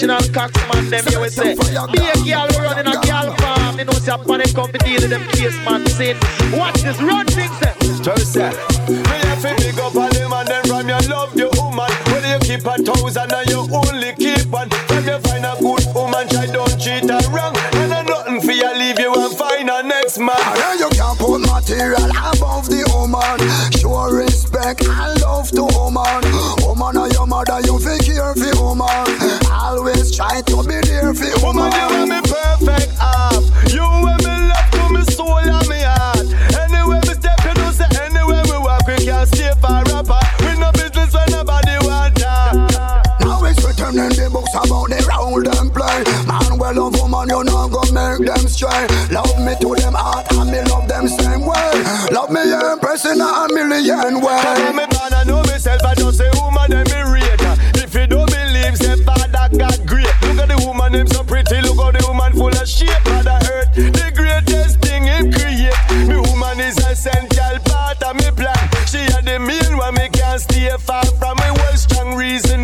original cocksman, them you will say. Be a girl running a girl farm. You know, say, upon it come to deal with them case man sin. Watch this run things, say. Just say, me have to big up all them and then from your love your woman. When you keep a thousand and you only keep one. From you find a good woman, try don't cheat her wrong. And I nothing for you, leave you and find a next man. And you can't put material above the woman. Show respect and love to woman. Woman or your mother, you feel care for woman. Always try to be there for woman. Woman, you want me perfect up. Them stray. Love me to them heart and me love them same way. Love me yeah, pressing a million way. Cause me born I know myself, I just say woman them me. If you don't believe, say father God great. Look at the woman, them so pretty. Look at the woman full of shape. Mother Earth, the greatest thing in create. Me woman is essential part of me plan. She had the main one, me can't stay far from me. Well strong reasoning,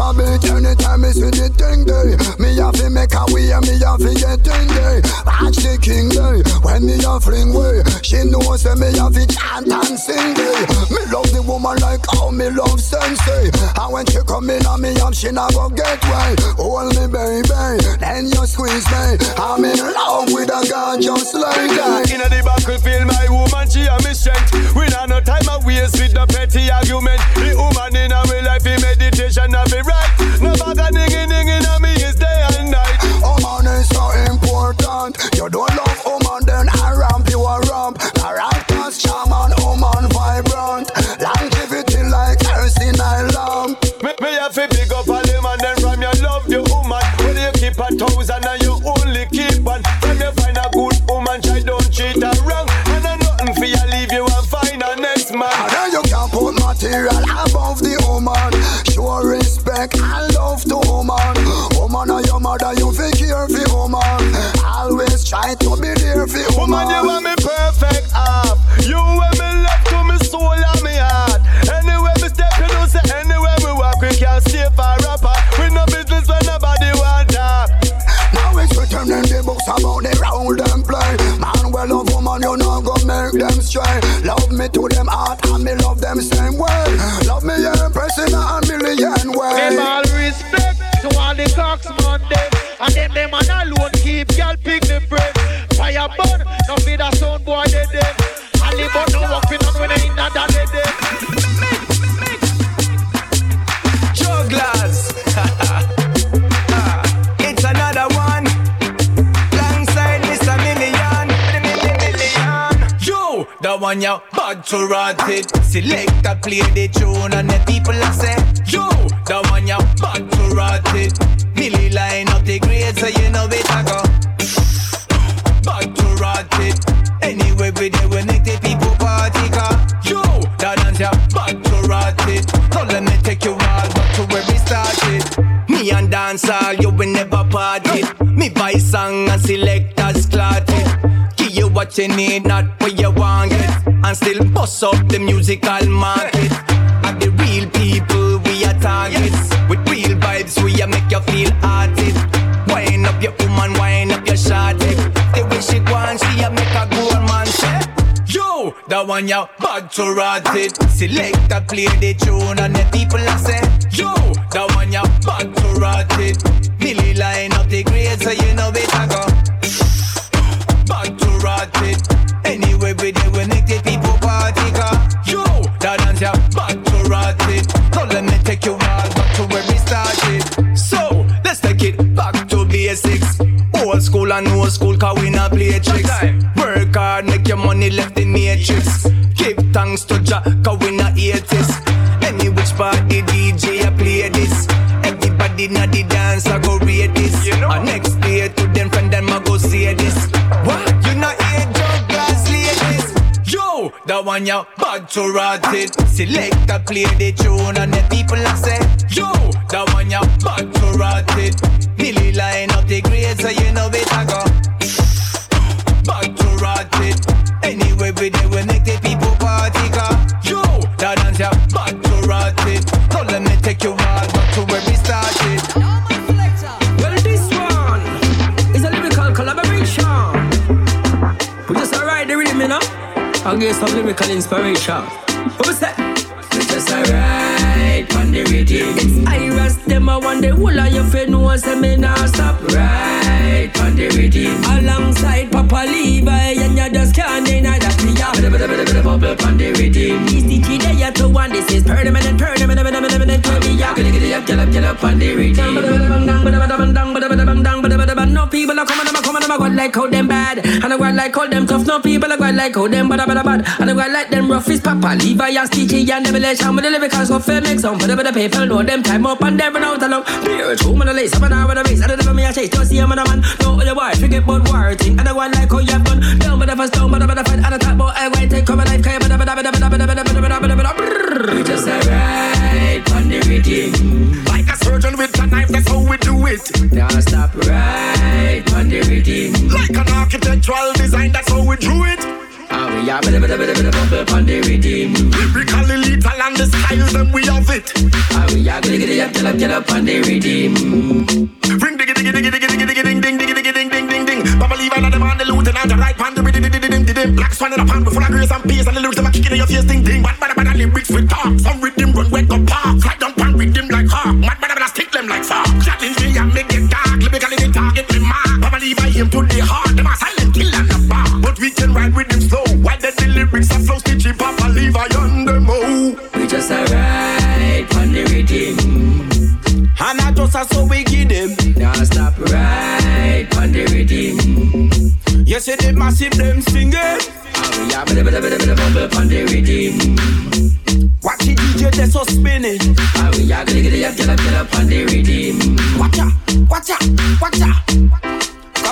I beat anytime me see the thing day. Me have to make a way, and me have to get in day. Watch the king day, when me a fling way. She knows say me have to chant and sing day. Me love the woman like how me love sensei. And when she come in on me up, she not go get way. Hold me baby, then you squeeze me. I'm in love with a girl just like that. Inna the battlefield, my woman, she a me strength. We not no time a waste with no petty argument. The woman in a me life, in meditation, a be right. No bag of ding inna me is day and night. Oh, woman is so important. You don't love woman, then I ramp you a ramp. Characters, charm and woman vibrant. Longevity like kerosene lamp. Me, me have to big up all them and then from your love your woman. When you keep a thousand and you only keep one. From you find a good woman, try don't treat her wrong. And I nothing for you, leave you and find a next man. And then you can put material above try to be there for Woman, you woman. want me perfect up. You want me love to me soul and me heart. Anywhere me step, you know say anywhere we walk, we can't stay far apart. We no business when nobody want that. Now it's written in the books about the role them play. Man, well love woman, you know go make them stray. Love me to them heart and me love them same way. Love me yeah, pressing a million way. Give all respect to all the cocks Monday. One you bad to rot it. Select a play the tune and the people I say. Yo, the one you bad to rot it. Millie line up the grade so you know it I go. Bad to rot it. Anyway, we there we make the people party car. Yo, that dance ya bad to rot it. So let me take you all back to where we started. Me and dance you will never party. Me buy song and selectors clotted. Give what you need, not what you want it. And still bust up the musical market. And the real people we are targets. With real vibes we are make you feel hearted. Wind up your woman, wind up your shawty. The way she and she a make a grown man say. Yo, the one you bad to rot it. Select a play the tune and the people I say. Yo, the one you bad to rot it. Millie line up the grade so you know it I go. Take you all back to where we started. So let's take it back to basics. Old school and new school, cause we not play tricks. Work hard, make your money left in matrix. Give thanks to Jah, cause we not atheists. Any which part the DJ I play this. Everybody na the One you bad to rot it. Select a play the tune and the people I say. Yo, the one you bad to rot it. Millie line up the grade so you know it I go. I get some lyrical inspiration. What was that? It's just alright on the rhythm. It's Iris, them I want the whole of your friend know say me nah stop. Right on the rhythm. Alongside Papa Levi and you just can't deny that bubble on the rhythm. These DJ are to one. This is permanent, permanent, permanent, permanent. We are. Get it, get it up, get up, get up on the. No people are coming, I'm coming, I'm going like how them bad. And I go like how them tough. No people are going like how them bad, bad, bad. And I go like them rough is Papa Levi and DJ and them shout me the lyrics so fair make some. But the people know them time up and them out along. Beer, two man, a lace, up and down with a race. I don't know me, I chase, don't see him, and a man. No other word, forget about war thing. And I go like how you have done. Down with the first down, but the fight. And I talk about I wait, take come alive, but We just alright on the rhythm. Surgeon with a knife, that's how we do it. Now stop right on the rhythm. Like an architectural design, that's how we drew it. Ah, we are bada bada bada bada bubble on the rhythm. Lyrically lethal and the styles, then we have it. Ah, we are get it up, get up, get up on the rhythm. Ring diggy diggy diggy diggy diggy diggy ding ding diggy diggy ding ding ding ding. Baba leave another man the lieutenant, the right hand, the riddy diddy diddy diddy. Black swan in a pan, full of grace and peace, and the lyrics them a kicking in your face, ding ding. Bad bad bad lyrics with talk. Some rhythm run wet up park. Fly down pan rhythm like them like far. Challenge me and make it dark. Lyrically they target me mark. Leave I aim to the heart. Them a silent kill and a bar. But we can ride with them slow. Why the the lyrics are flow stitchy? Papa Levi on them oh. We just alright on the rhythm. And I just a so we give them. Now stop right on the rhythm. You see the massive them singing. Ah, we are on the rhythm. The so spinning. Ah, we are gonna get up, get up, get up on the rhythm. Watch out, watch out, watch out.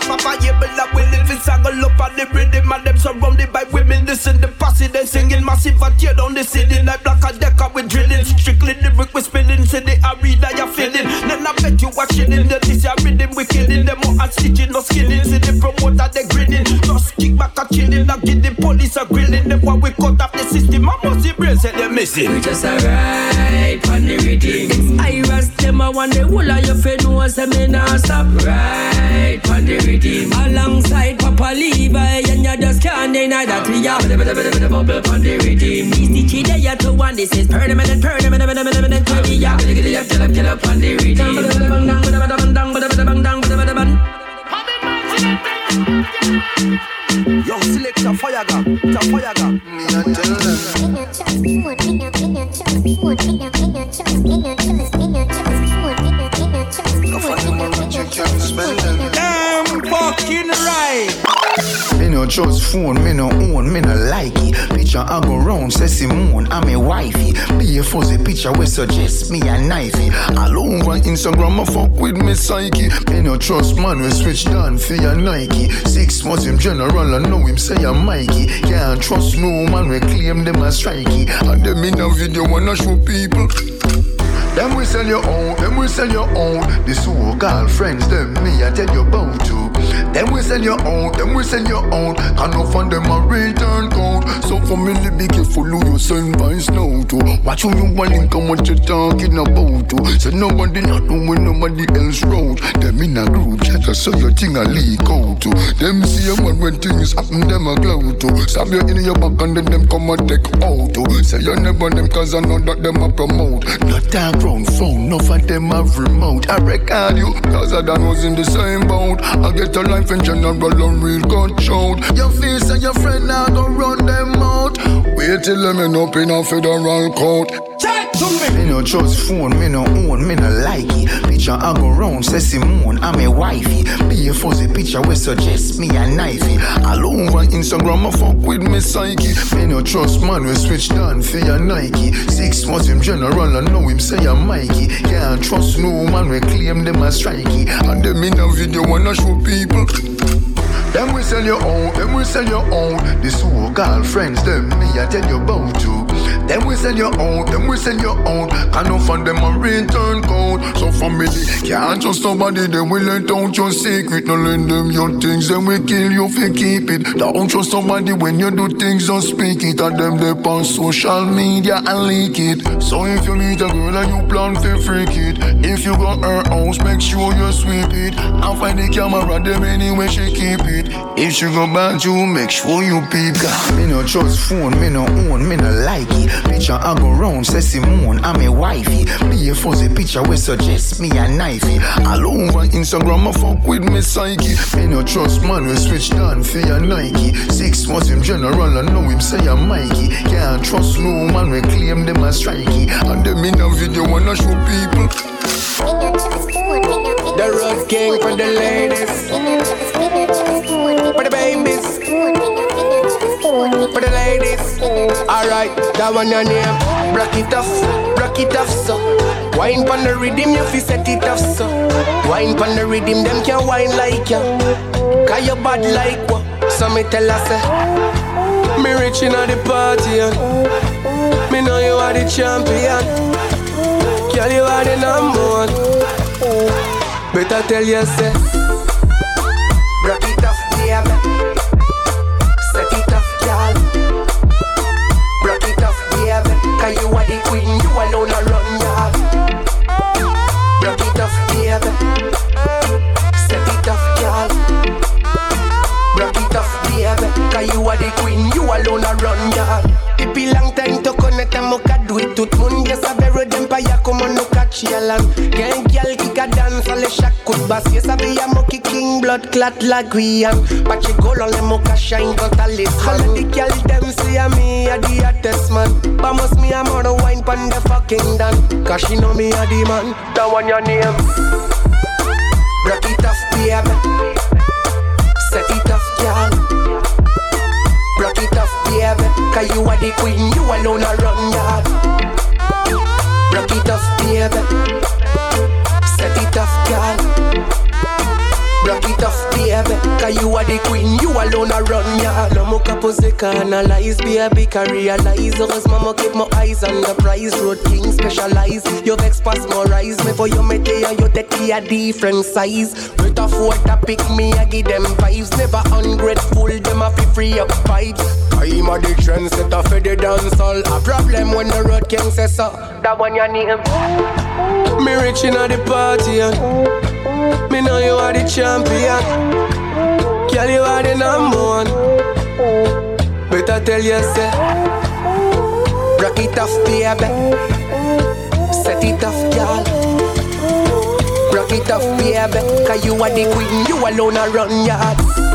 Papa, yeah, but like we live in Sangle up on the rhythm and them surrounded by women. Listen, the posse, they singing massive, I tear down the ceiling like Black & Decker with drilling. Strictly the brick we spinning, say the arena you're feeling. Then I bet you watching in the this year rhythm we killing them all and stitching, no skilling. See the promoter, they grinning. Just kick back a chilling, and get the police a grilling. Them why we cut off the system, I must see brain, say they're missing. We just alright on the rhythm. Iris, them I want the whole of your friend know say me nah stop. Right on the rhythm. Alongside Papa Levi and you just can't deny that we are. Bubble on the rhythm. These DJ they are to one. This is permanent, permanent, permanent, permanent. We are. Gonna get it up, get up, get up on the rhythm. Yo, select a fire gun, it's a fire gun. Trust phone, me no own, me no like it. Picture I go round, say Simone, I'm a wifey. Be a fuzzy picture we suggest me a knifey. All over Instagram, I fuck with me psyche. Me no trust man, we switch down for your Nike. Six months him general, I know him say I'm Mikey. Can't trust no man, we claim them as strikey. And them in a video wanna show people. Them we sell your own, them we sell your own. The so-called friends, them me I tell you about to. Them we sell your own, them we sell your own. Can no fund them a return code. So family be careful who you send vines now to. Watch who you want and what you talking about to. So nobody not when nobody else road. Them in a group chat, so your thing a leak out to. Them see a man when things happen, them a glow to. Stab you in your back and then them come and take out to. Say you never them cause I know that them a promote. Not talk round phone, no for them have remote. I record you, cause I done was in the same boat. I get a life in general and real shout. Your face and your friend now go run them out. Wait till them end up in a federal court. Me. Me no trust phone, me no own, me no like it. Picture I go round, say Simone, I'm a wifey. Be a fuzzy picture we suggest me a knifey. All over Instagram, I fuck with me psyche. Me no trust man, we switch down for your Nike. Six months him general, I know him say I'm Mikey. Can't trust no man, we claim them as strikey. And them in a video wanna show people. Them we sell your own, them we sell your own. The so-called friends, them me I tell you about to. Then we send you out, then we send you out. Can no for them a return code. So family can't trust somebody, then we let out your secret. No lend them your things, then we kill you if you keep it. Don't trust somebody when you do things, don't speak it. And them they on social media and leak it. So if you meet a girl and you plan to freak it, if you got her house, make sure you sweep it. And find the camera, them anyway she keep it. If she go back you, make sure you peep. God, me no trust phone, me no own, me no like it. Picture I go round, say Simone, I'm a wifey. Be a fuzzy picture we suggest me a knifey. All over Instagram, I fuck with me psyche. Me no trust man, we switch down for your Nike. Six months him general, I know him say I'm Mikey. Can't trust no man, we claim them as strikey. And them in a video wanna show people. The road king for the ladies. For the babies. For the ladies. Alright, that one your name. Rock it off, rock it off so. Wine pon the rhythm, you fi set it off so. Wine pon the rhythm, them can wine like you. Cause you bad like what? So me tell her say. Me rich inna the party, and me know you are the champion. Girl, you are the number one. Better tell you tout moun Yes, a vero dem pa ya comme no catch yalan Gen gyal kick a dance, all the shack could bass Yes, a be a monkey king, blood clot la guyan But you go on the mocha shine, got a list All the gyal dem say a me a the hottest man. Must me a mother wine pon the fucking dan. Cause she know me a the man, that one your name. Rock it off, baby. Set it off, girl. Rock it off, baby. Cause you are the queen, you alone a run yard Rock it off, baby. Set it off, girl Rock it off, baby. Cause you are the queen, you alone a run yard No more pose analyze, baby. Can realize oh, Heureusement, keep my eyes on the prize. Road king specialize You vex pass more rise Me. For you me tell you take a different size. With a four to pick me, I give them vibes. Never ungrateful, them a free up vibes. I'm a the trendsetter for the dancehall A problem when the road king say so That one your name Me rich inna the party and Me know you are the champion. Girl you are the number one. Better tell you say. Rock it off baby. Set it off girl. Rock it off baby. Cause you are the queen You alone a run yard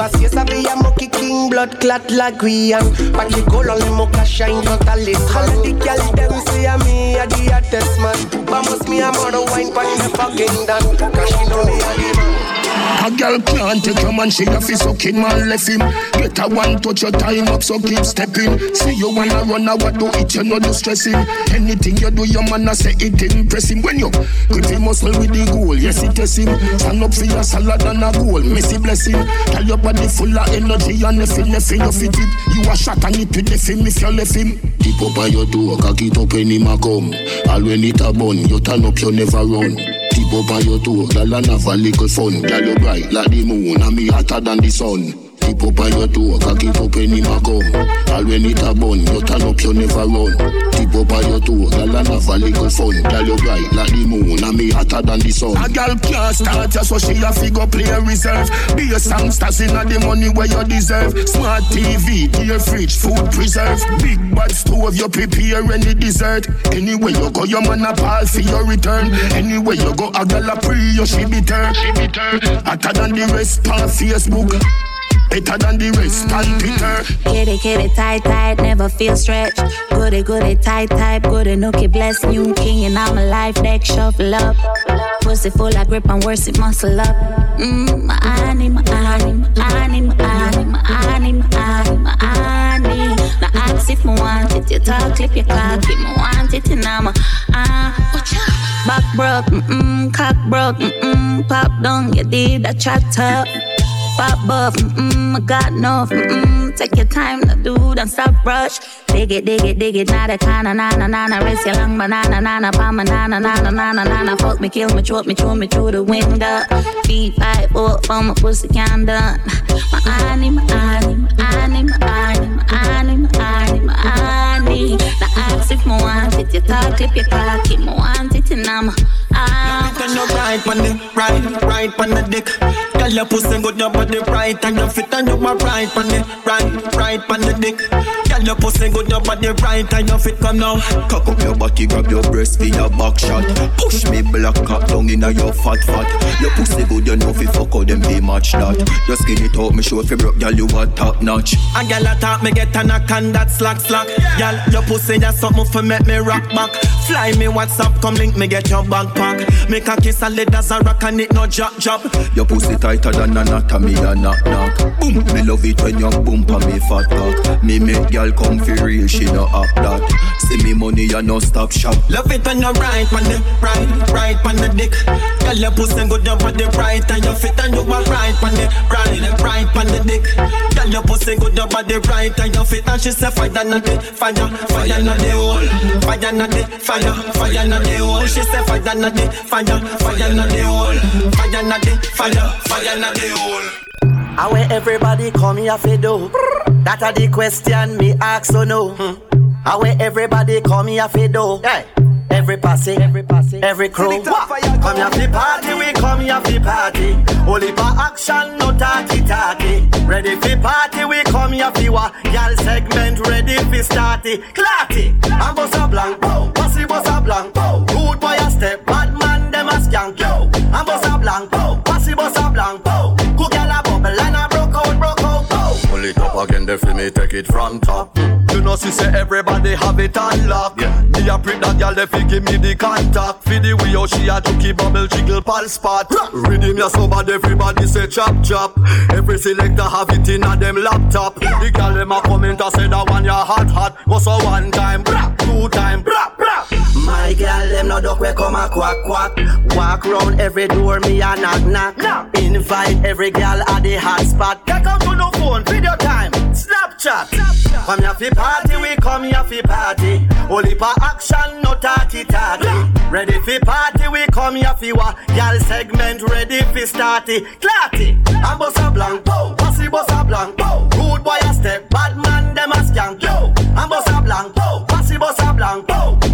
bass Yes, a be a monkey king, blood clot la guyan But you go on the mocha shine, not a list All of the gyal dem say a me a the hottest man. But must me a mother wine pan the fucking dan Cause she know me a the man A girl can't take your man, she a fi sucking man left him. Get a one touch your time up, so keep stepping. See you wanna run, I what do it, you know do stressing. Anything you do, your man a say it impress him. When you the muscle with the goal, yes it is him. Stand up for your salad and a goal, messy blessing. Tell your body full of energy and nothing, nothing you fit it. You a shot and it with the if you left him. Keep up by your door, cock it up when him a come. All when it a bun, you turn up, you never run. Keep up on your toe, girl and have a little fun. Girl you bright like the moon and me hotter than the sun. Keep up on your toe, cock it up when him a. All when it a bun, you turn up, you never run. Keep up on your toe, girl and have a little fun. Girl you bright like the moon and me hotter than the sun. A girl can't start you, so she a figure play reserve. Be a songsters inna the money where you deserve. Smart TV, dear fridge, food preserve. Big bad stove, you prepare any dessert. Anywhere you go, your man a pal for your return. Anywhere you go, a girl a pre, you she be turn. She be turn. Hotter than the rest on Facebook. Better than the rest and Peter. Kitty, kitty, tight, tight, never feel stretched. Goody, goody, tight, tight, goody, nookie, bless new king in all my life deck, shuffle up. Pussy full of grip and worse it muscle up. Mmm, honey, my honey, my honey, my honey. Now ask if me want it, you talk, clip your cock, if me want it, and I'm a ah. Back broke, mm-mm, cock broke, mm-mm, pop down, you did a chat up. Pop buff, mm-mm, I got enough, mm-mm, take your time to do, don't stop rush. Dig it, dig it, dig it, not a kinda, nana, nana, race your long banana, nana, palm banana, nana, nana, nana, fuck me, kill me, choke me, throw me through the window. Feet five, up on my pussy can done. My honey, my honey, my honey, my honey, ask if me want it, you talk, clip your cock, if me want it, and I'm ah. Turn your right on the right, right on the dick. Girl, your pussy good, your body right, and your fit, and you are right on the right, right on the dick. Girl, your pussy good good, your body right and your fit come now. Cock up your body, grab your breast for your back shot. Push me black cock down inna your fat fat. Your pussy good, you know fi fuck how them be match that. Your skin it me show fi broke, girl you a top notch. A girl a talk, me get a knock and that slack slack. Girl, your pussy just something fi make me rock back. Fly me WhatsApp, come link me get your backpack. Make a kiss a lead as a rock and it no drop drop. Your pussy tighter than anatomy a knock knock. Boom, me love it when you boom pa me fat cock. Me make girl come fi real, she no act that. See me money and no stop shop. Love it when you right on the right, right on the dick. Girl, your pussy good, your body right and your fit and you are right on the right, right on the dick. Girl, your pussy good, your body right and your fit and she say fire not the fire, fire not the hole, fire not the fire, fire not the hole. She say fire not the fire, fire not the hole, fire not the fire, fire not the hole. How everybody come here for do? That are the question me ask so no. Hmm. How everybody come here for do? Hey. Every passy, every passy, every crew. Come here for party, we come here for party. Only for action, no talky talky. Ready for party, we come here for what? Y'all segment ready for starty. Clarty, I'm boss a blank, passy boss a blank. Good boy a step, bad man them a skank. Yo, I'm boss again, they feel me take it from top. You know, she say everybody have it unlocked. Yeah. Me a prick that girl, they fi give me the contact. Fi the way how she a jokey bubble jiggle pal spot. Your so bad, everybody say chop chop. Every selector have it in a them laptop. The girl them a comment and say that one ya hot hot. Go so one time, bra, two time, bra bra. My girl them no duck we come a quack quack. Walk round every door me a knock knock. knock. Invite every girl at the hot spot. Take out to no phone, video time, Snapchat. Snapchat. Come here fi party, we come here fi party. Only for action, no talky talky. Ready fi party, we come here fi wa. Girl segment ready fi starty. Clarty, I'm boss a blank, pussy boss a blank. Rude boy a step, bad man them a skank. Yo, I'm boss a blank, pussy boss a blank. Cook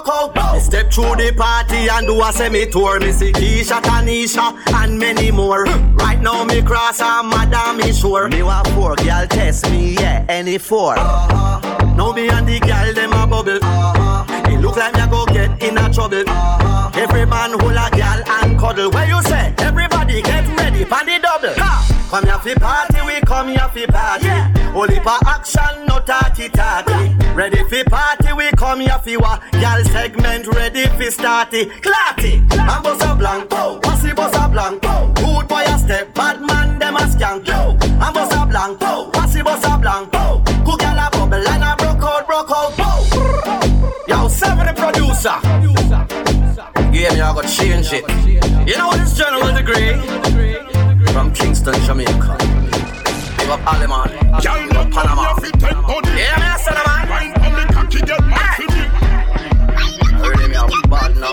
broke out. Step through the party and do a semi tour. Me see Keisha, Tanisha, and many more. Right now me cross a madam is sure. Me want four, girl test me, yeah, any 4 uh-huh. Now me and the girl them a bubble. Uh-huh. It look like me a go get in a trouble. Uh-huh. Every man hold a girl and cuddle. Where you say? Everybody get ready for the double. Ha! Come here fi party, we come here fi party. Yeah. Only for action, no tatty tatty. Ready fi party, we come here fi wa. Girl segment ready fi starty. Clarty, I'm boss a blank, pussy boss a blank. Good boy a step, bad man them a skank. I'm boss a blank, pussy boss a blank. Cook girl a bubble and a broke out, broke out. Yo, seven the producer. Yeah, me I got change it. You know what this general degree from Kingston, Jamaica. Big up Aleman. Big up Panama. Yeah, me I said man. Wine on the cocky get mad for me. Already me have bad now.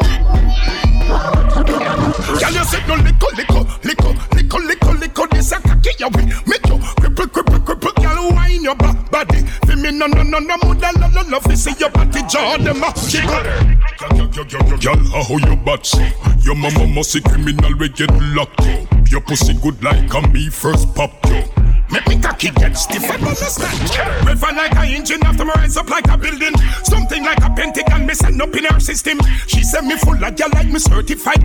Girl, you said no liquor, liquor, liquor, liquor, liquor, liquor. This a cocky you will make you cripple, cripple, cripple. Girl, wine your back body. For me, no, no, no, no, mother, love, love, love. See your body jaw them a kick. Girl, how you bad say? Your mama must see criminal we get locked up. Your pussy good like a me first pop yo. Make me cocky get stiff and understand. River like a engine after me rise up like a building. Something like a pentagon me send up in her system. She said me full of girl like me certified.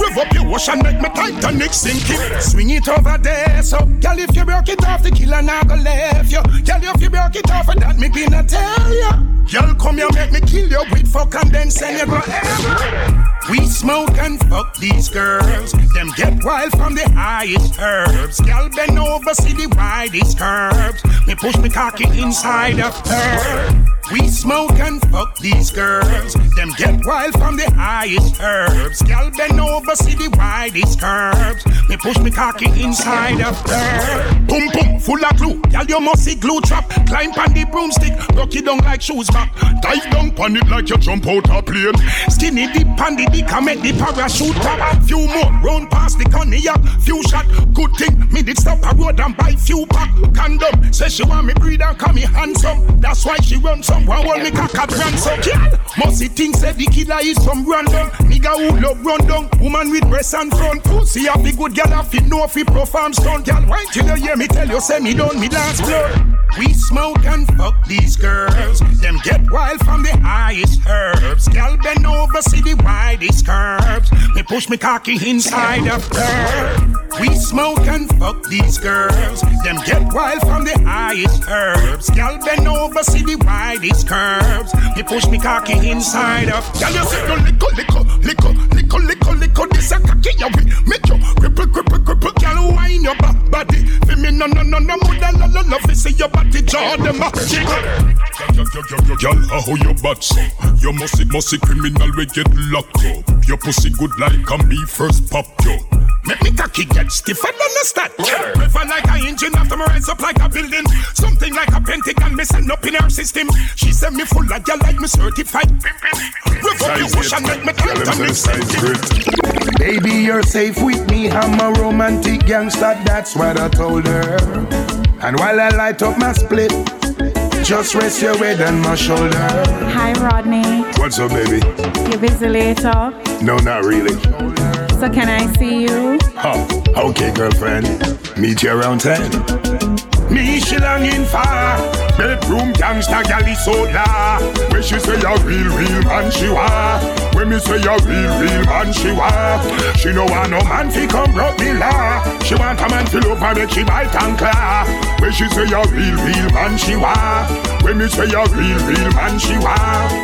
Rev up your wash and make me Titanic sinking. Swing it over there, so girl if you broke it off, the killer not go left you. Girl if you broke it off, and that me gonna tell you. Girl come here make me kill you with fuck and then send you. We smoke and fuck these girls. Them get wild from the highest herbs. Girl bend over, see the widest curves. Me push me cocky inside of her. We smoke and fuck these girls. Them get wild from the highest herbs. Girl bend over, see the widest curves. Me push me cocky inside of her. Boom boom, full of glue. Girl you must see glue trap. Climb on the broomstick, rock it down like shoes back. Dive down on it like you jump out a plane. Skinny dip on the dick and make the parachute pop. Few more round past the cognac. Few shot, good thing. Me did stop a road and buy few pack. Condom, say she want me breed and call me handsome. That's why she run some one hold me cock at ransom. Girl, must see things say the killer is some random. Nigga who love run down. Woman with breast and front. Pussy a big good girl have it know if it perform stunt. Girl, why till you hear me tell you say me done me last blood. We smoke and fuck these girls. Them get wild from the highest herbs. Girl bend over, see the widest curves. Me push me cocky inside of her. We smoke and fuck these girls. Them get wild from the highest herbs. Girl bend over, see the widest curves. Me push me cocky inside of. Girl you say no lick, lick, lick, lick, lick, lick. This a cocky you make you cripple, cripple, cripple. Girl wine your back body. For me no no no no more than love, love, love. See your body jaw them a jiggle. Girl, how your butt so? You must it, must it criminal we get locked up. Your pussy good like a me first pop yo. Make me cocky get stiff and understand. River like a engine after me rise up like a building. Something like a pentagon me send up in her system. She said me full of girl like me certified pimpin'. Rev up your wash and make me tight and mix Baby, you're safe with me. I'm a romantic gangster. That's what I told her. And while I light up my split, just rest your head on my shoulder. Hi, Rodney. What's up, baby? You busy later? No, not really. So can I see you? Huh. Okay, girlfriend. Meet you around 10. Me she longing for Bedroom gangsta gal is so la When she say a real, real man she wa When me say a real, real man she wa She no want no man fi come broke me la. She want a man fi love her make she bite and claw. When she say a real, real man she wa When me say a real, real man she wa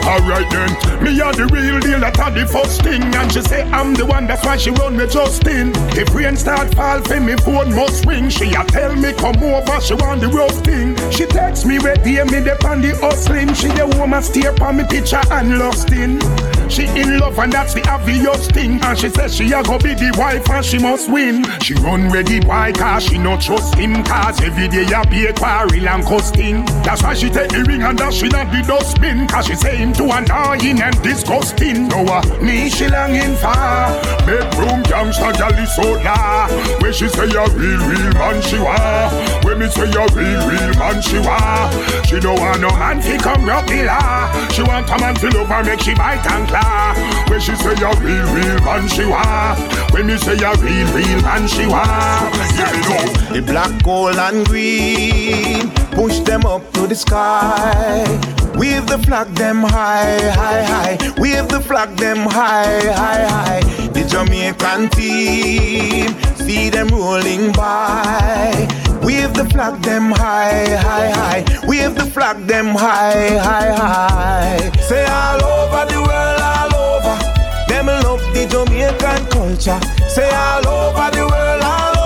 Alright then, me a the real deal that a the first thing. And she say I'm the one that's why she run me Justin. If rain start fall for me phone must ring. She a tell me come over she want the rough thing. She text me where dear me the on the hustling. She the woman steer on me picture and lost in. She in love and that's the obvious thing. And she says she a go be the wife and she must win. She run ready why cause she no trust him. Cause every day a be a quarrel and costing. That's why she take the ring and that she not the dustbin. Cause she say him too annoying and disgusting. No uh, me she longing for. Bedroom gangsta is so la. When she say a real real man she wa. When me say a real real man she wa. She don't want no man fi come rock the law. She want a man fi love her make she bite and claw. When she say a real, real man she wa. When me say a real, real man she wa. Yeah, me know. The black, gold and green Push them up to the sky Wave the flag them high, high, high Wave the flag them high, high, high The Jamaican team See them rolling by Wave the flag them high, high, high. Wave the flag them high, high, high. Say all over the world, all over. Them love the Jamaican culture. Say all over the world, all over.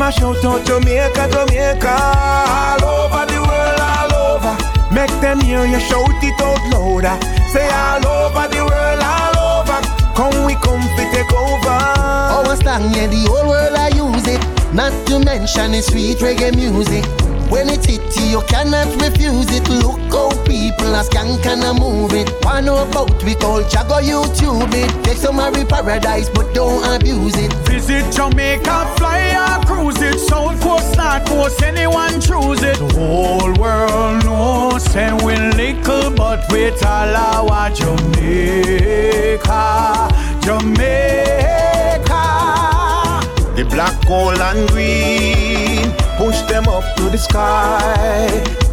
Them a shout out Jamaica, Jamaica. All over the world, all over. Make them hear you shout it out louder. Say all over the world, all over. Come we come fi take over. Our slang, yeah, the whole world I use it. Not to mention the sweet reggae music. When it hit you, you cannot refuse it. Look how people are skank and a move it. Wanna know about we culture, go YouTube it. Take some Harry Paradise, but don't abuse it. Visit Jamaica, fly or cruise it. South coast, north coast, anyone choose it. The whole world knows, say we little, but we all our Jamaica, Jamaica. The black, gold and green push them up to the sky.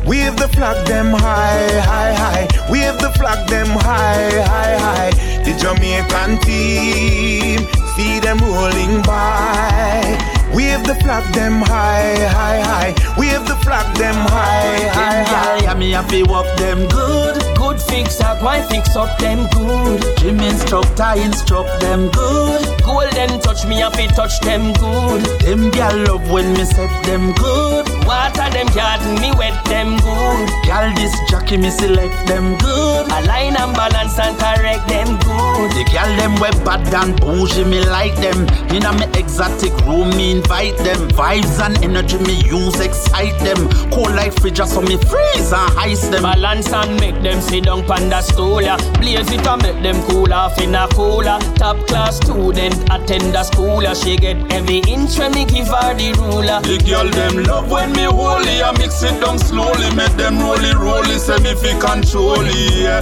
Wave the flag them high, high, high. Wave the flag them high, high, high. The Jamaican team, see them rolling by. Wave the flag them high, high, high. Wave the flag them high, high, high. Yeah, me to walk them good. Good fix up, why fix up them good. Gym instructor instruct them good. Golden touch me to touch them good. Them gal love when me set them good. Water them garden, me wet them good. Gal this jockey me select them good. Align and balance and correct them good. The gal them web bad and bougie me like them. In a me exotic room me invite them. Vibes and energy me use excite them. Cold like fridge so me freeze and ice them. Balance and make them sit down pan the stool. Yeah. Blaze it and make them cool off in a cooler. Top class student attend the school. Yeah. She get every inch when me give her the ruler. The girl them love when me holy. I mix it down slowly, make them rolly rolly. Say me fi control it. Yeah.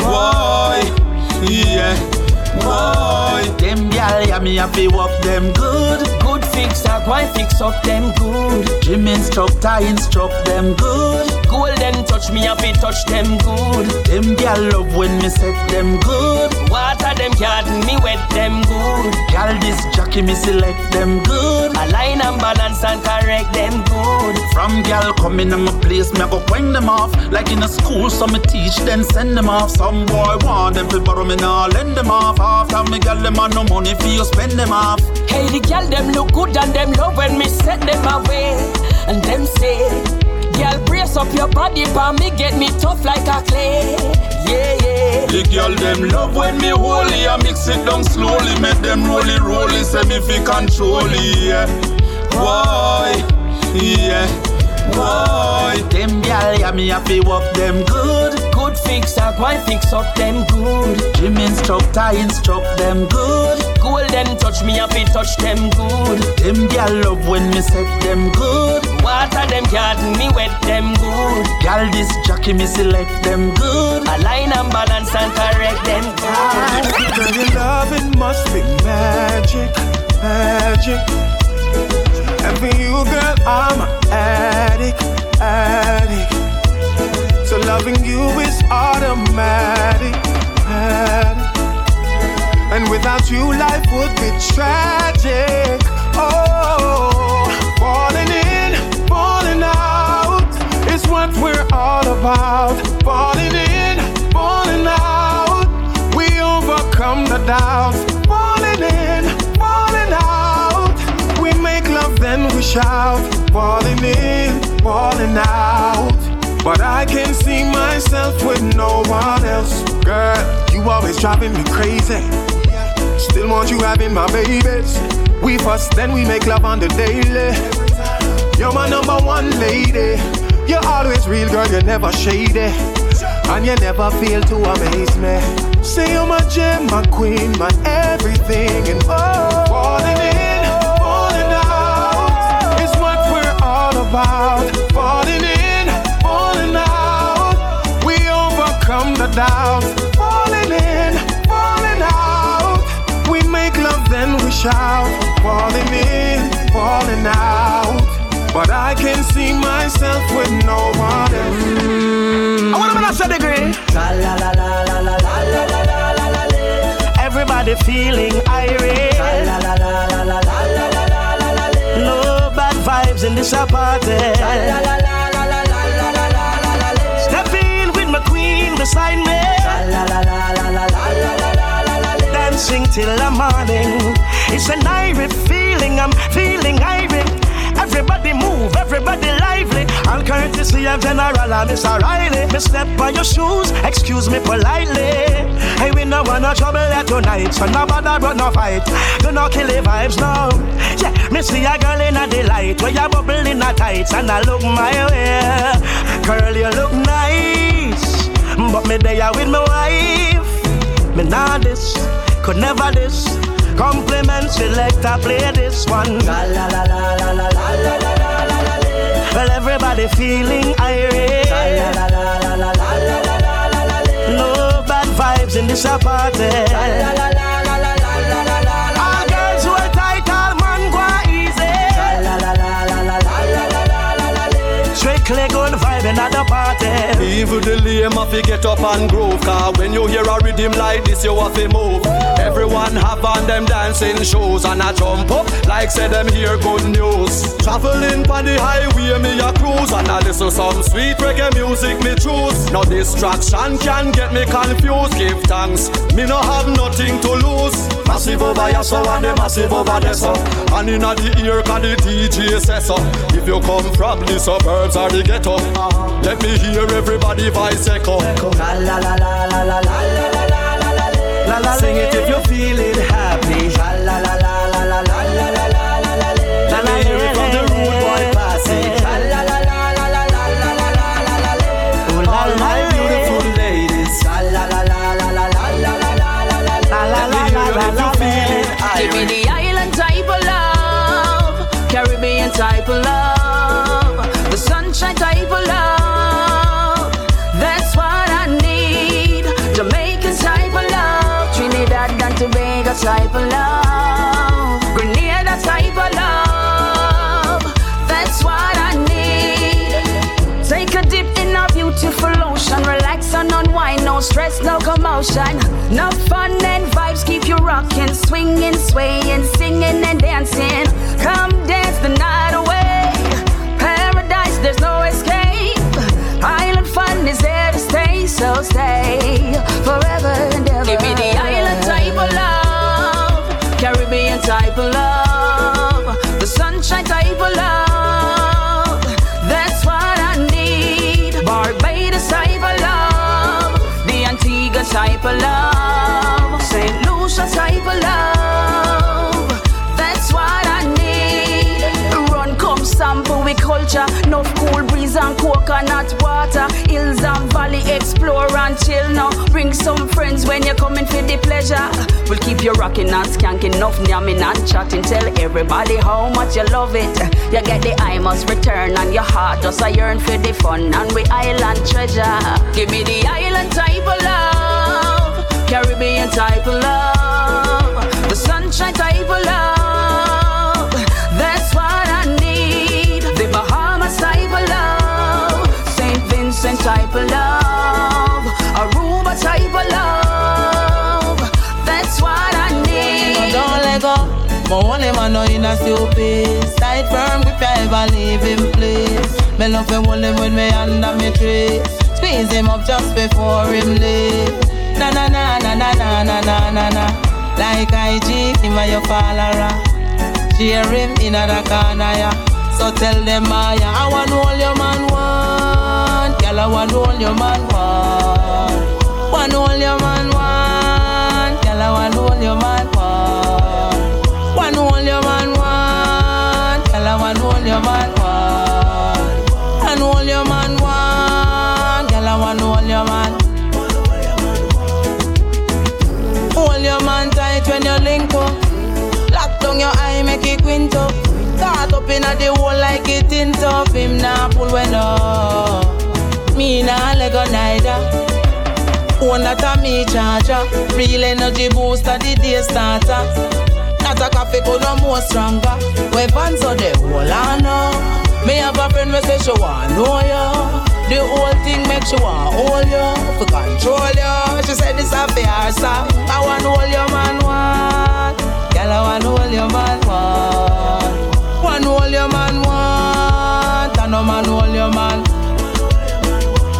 Why? Yeah. Why? Them gal, yeah, me have to walk them good. Good fix up, why fix up them good? Gym instructor instruct them good. Golden touch me have to touch them good. Them gal love when me set them good. Water them garden, me wet them good. Gal this jockey me select them good. Align and balance and correct them good. From gal coming in my place, me I go bring them off. Like in a school, so me teach, then send them off. Some boy want them to borrow me now, lend them off. After me gal them have no money for you spend them off. Hey, the gal them look good and them love when me send them away. And them say, Girl, brace up your body, pa me get me tough like a clay. Yeah, yeah. The girl them love when me holy. I mix it down slowly, make them rolly. Say me fi control it. Yeah. Why? Yeah. Why? Them gal, yeah, me to walk them good. Good fix up, why fix up them good? Gym instructor instruct them good. Golden touch me to touch them good. Them gal love when me set them good. Water them garden, me wet them good. Gal this jockey me select them good. Align and balance and correct them good. Girl, your loving must be magic, magic. And for you, girl, I'm an addict, addict. So loving you is automatic, addict. And without you, life would be tragic. Oh, falling in, falling out is what we're all about. Falling in, falling out, we overcome the doubts. Shout. Falling in, falling out. But I can see myself with no one else. Girl, you always driving me crazy. Still want you having my babies. We fuss, then we make love on the daily. You're my number one lady. You're always real, girl, you're never shady. And you never fail to amaze me. Say you're my gem, my queen, my everything. And oh, falling in, about. Falling in, falling out, we overcome the doubts. Falling in, falling out, we make love, then we shout. Falling in, falling out. But I can see myself with no one else. I want to master degree. La la la la la la la la la la. Everybody feeling irate. La la la la la la la la vibes in this party. Step in with my queen beside me. Dancing till the morning. It's an Irish feeling, I'm feeling Irish. Everybody move, everybody lively. All courtesy of General and Miss O'Reilly. Me step on your shoes, excuse me politely. Hey, we no want no trouble here tonight, so no bother run no fight. Do not kill the vibes now. Yeah, me see a girl in a delight where you bubble in a tights and I look my way. Girl, you look nice, but me there with my wife. Me not this, could never this. Compliments selector, play this one. Well, everybody feeling irate. No bad vibes in this apartment. Strictly good vibes vibing at the party. Even the lame have to get up and groove. Cause when you hear a rhythm like this, you have to move. Everyone have on them dancing shoes and a jump up like say them hear good news. Traveling on the highway, me a cruise and I listen some sweet reggae music, me choose. No distraction can get me confused. Give thanks, me no have nothing to lose. Massive over here, so and the massive over there. And in the ear, can the DJ say so. If you come from the suburbs or the ghetto, let me hear everybody voice echo. La la la la la la la la la la la Sing it if you're feeling happy. Type of love, Grenada type of love. That's what I need. Take a dip in our beautiful ocean, relax and unwind, no stress, no commotion, no fun and vibes keep you rocking, swinging, swaying, singing and dancing. Come dance the night away. Paradise, there's no escape. Island fun is there to stay, so stay forever and ever. Give me the island of love, the sunshine type of love. That's what I need. Barbados type of love, the Antigua type of love, St. Lucia type of love. That's what I need. Run, come sample with culture. No cool breeze and coconut and chill now. Bring some friends when you're coming for the pleasure. We'll keep you rocking and skanking enough, yamming and chatting. Tell everybody how much you love it. You get the I must return and your heart just a yearn for the fun and we island treasure. Give me the island type of love, Caribbean type of love, the sunshine type of love. That's what I need. The Bahamas type of love, St. Vincent type of love, My only man know in a stupid Tight firm grip I ever leave him place Me love him hold him with me under me tree Squeeze him up just before him leave. Na na na na na na na na na na. Like IG, him a your follower. Cheer him in a corner yeah. So tell them ah, I I want all your man want. Girl I want all your man want. Want all your man want. Girl I want all your man man want. One all your man want. Girl I want all your man. Hold your man tight when you link up. Lock down your eye make it quint up Caught up in the hole like it in tough. Him nah pull when up. Me nah let go neither. One that a me charger. Real energy booster the day starter a coffee could no more stronger. Weapons of the whole I know Me have a friend we say she want know ya. The whole thing make she want hold you For control you She said this a her song I want hold your man want Girl I want hold your man want One hold your man want And no man hold your man.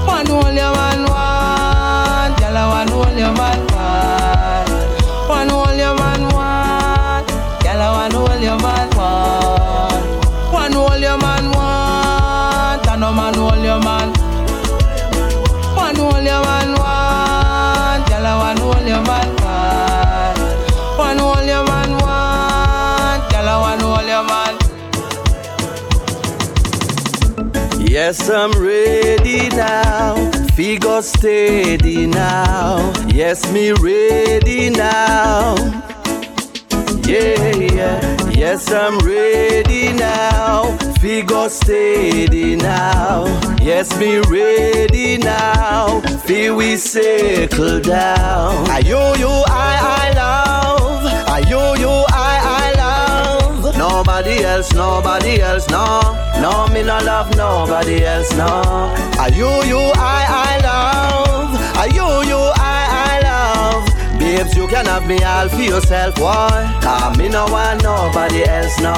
One hold your man want Girl I want hold your man Yes, I'm ready now. Figure steady now. Yes, me ready now. Yeah, yeah. Yes, I'm ready now. Figure steady now. Yes, me ready now. Feel we circle down. I you, you, I, I love. I I love. Nobody else nobody else, no. No, me no love nobody else, no. Are you, you, I, I Babes, you can have me all for yourself, why? Cause ah, me no want nobody else, no.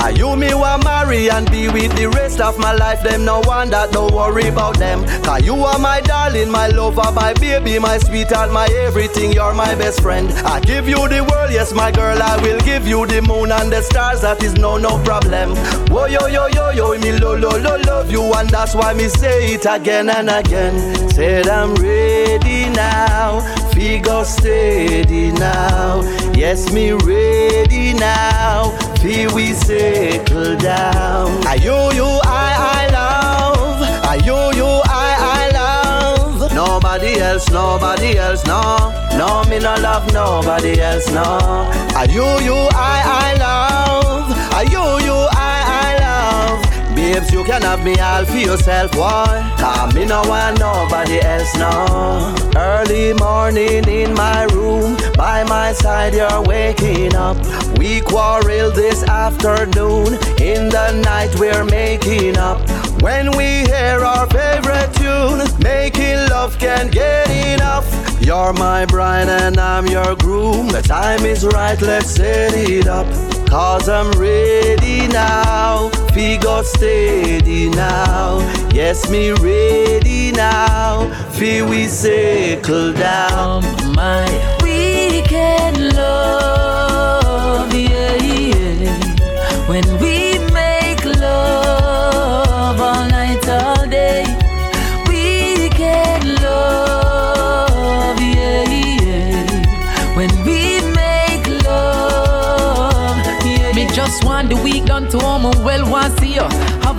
Are you me want marry and be with the rest of my life? Them no one that don't worry about them. Cause you are my darling, my lover, my baby, my sweetheart, my everything. You're my best friend. I give you the world, yes, my girl. I will give you the moon and the stars. That is no no problem. Whoa yo yo yo yo, me lo lo lo love you, and that's why me say it again and again. Said I'm ready now. Figure steady now. Yes, me ready now. Feel we settle down. I you, you, I, I love. Are you, you, I, I love. Nobody else, nobody else, no. No, me no love nobody else, no. I you, you, I, I love. You, you, I, I love. Babes, you can have me all for yourself, why? Cause me no want nobody else, no. Early morning in my room, by my side you're waking up. We quarrel this afternoon, in the night we're making up. When we hear our favorite tune, making love can't get enough. You're my bride and I'm your groom. The time is right, let's set it up. Cause I'm ready now. Figure steady now. Yes, me ready now. Feel we settle down. My weekend love, yeah, yeah. When we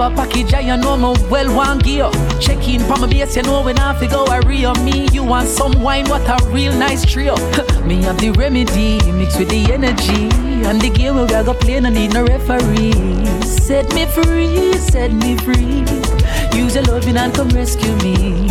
Have a package I know my well one gear. Check in for my base, you know when I fi go a real me. You want some wine, what a real nice trio. me have the remedy mixed with the energy. And the game we gotta play, no need no referee. Set me free, set me free. Use your loving and come rescue me,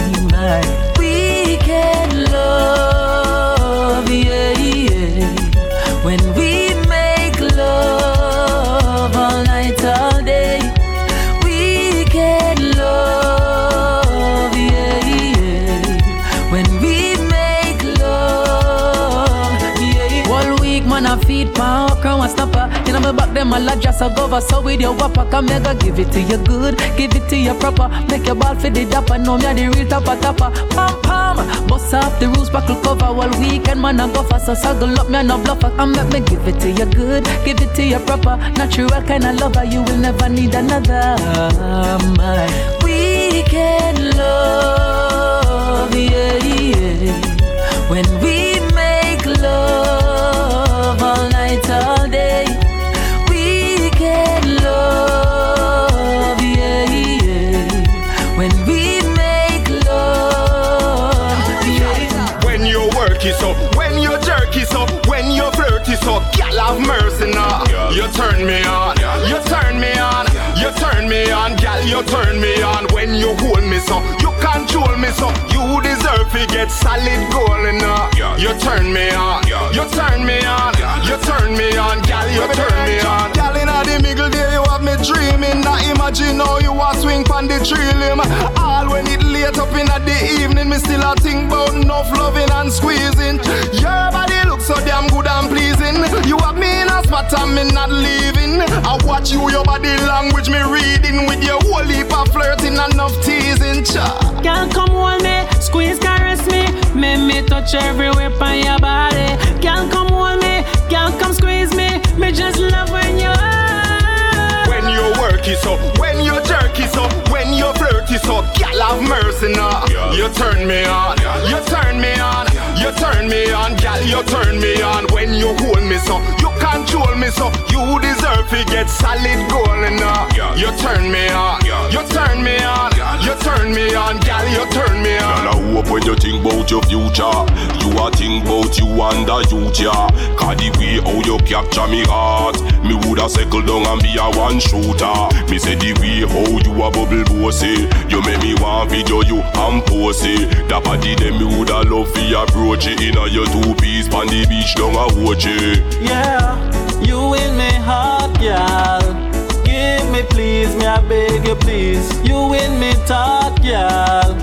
them, I just a go. So with your whopper, come mega, give it to you good, give it to you proper. Make your ball for the dapper, know me, I the real topper, topper. Pam, pam, bust off the rules, buckle cover. All weekend, man, I go fast, so saddle up, me, I no bluffer. Come make me give it to you good, give it to you proper. Natural kind of lover, you will never need another. My weekend love, yeah, yeah. When we have mercy now. You turn me on, you turn me on, you turn me on, girl. You turn me on. When you hold me so, you control me so, you deserve to get solid gold now. You turn me on, you turn me on, you turn me on, girl. You turn me on. Inna the middle there you have me dreaming. Now imagine how you a swing pon the tree limb. All when it late up inna the evening, me still a think about enough loving and squeezing. Your body looks so damn good and pleasing. You have me in a spot and me not leaving. I watch you, your body language me reading with your whole heap of flirting and enough teasing. Cha. Girl, come hold me, squeeze, caress me. Make me touch everywhere on your body. Girl, come hold me, girl, come squeeze me. Me just love it so, when you jerk it so, when you flirt it so, girl have mercy now. You turn me on, you turn me on, you turn me on, girl you turn me on. When you hold me so, you control me so, you deserve to get solid gold now. You turn me on, turn me on, girl you turn me on. Girl, I hope when you think about your future, you are think about you and the future. Cause the way how you capture me heart, me woulda settle down and be a one shooter. Me say the way how you a bubble bossy, you make me want video you and pose it. That body them me woulda love fi approach it inna your two piece pon the beach down a watch it. Yeah, you in my heart, girl. Me please, me I beg you please. You win me talk, girl.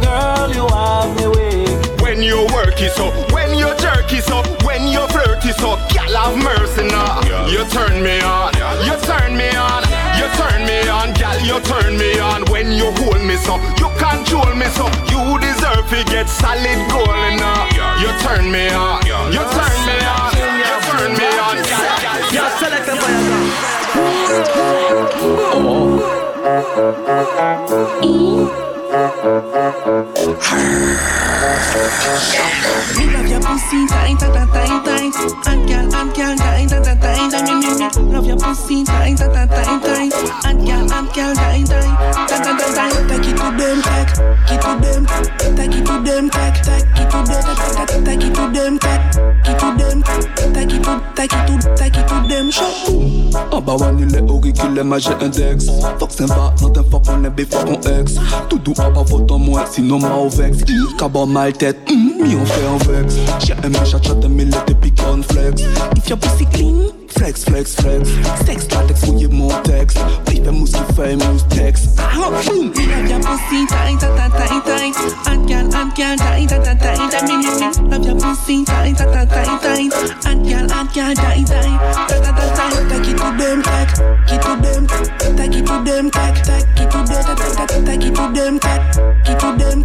Girl, you have me weak. When you work it up, when you jerk it up, when you flirt it up, girl have mercy now. You turn me on, you turn me on, you turn me on, girl, you turn me on. When you hold me so, you control me so, you deserve to get solid gold now. You turn me on, you turn me on, you turn me on, girl. Yeah, select the Me love your pussy tight, tight, tight, tight. And girl, and girl, tight, tight, tight, tight. Me, love your pussy tight, tight, tight, tight. And girl, and girl, tight, tight, tight, tight, tight. Take it to them, take, it to them, take it to them, take, take it to them, take, take it to them, take it to them, take it to, take it to, take it to them. Show. En bas, il est auriculaire, mais j'ai un dex. Fuck sympa, non t'es fuck, on ton ex. Tout doux, à pas faute en moi, sinon ma au vex. Mal tête, mm, on fait un vex. J'ai aimé chat chat, mais l'été pique on flex. If your pussy clean, Flex, flex, flex. Sex, latex, fouille mon texte. Oui, fais mousse, fais mousse, texte. ah, boom. Love your pussy tight, tight, tight, tight. And girl, and girl, tight, tight, tight, tight. Me, me, me love your pussy tight, tight, tight, tight. And girl, and girl, tight, tight, tight, tight, tight. Take it to them, take, it to them, take it to them, take, take it to them, take, take, take it to them, take, it to them,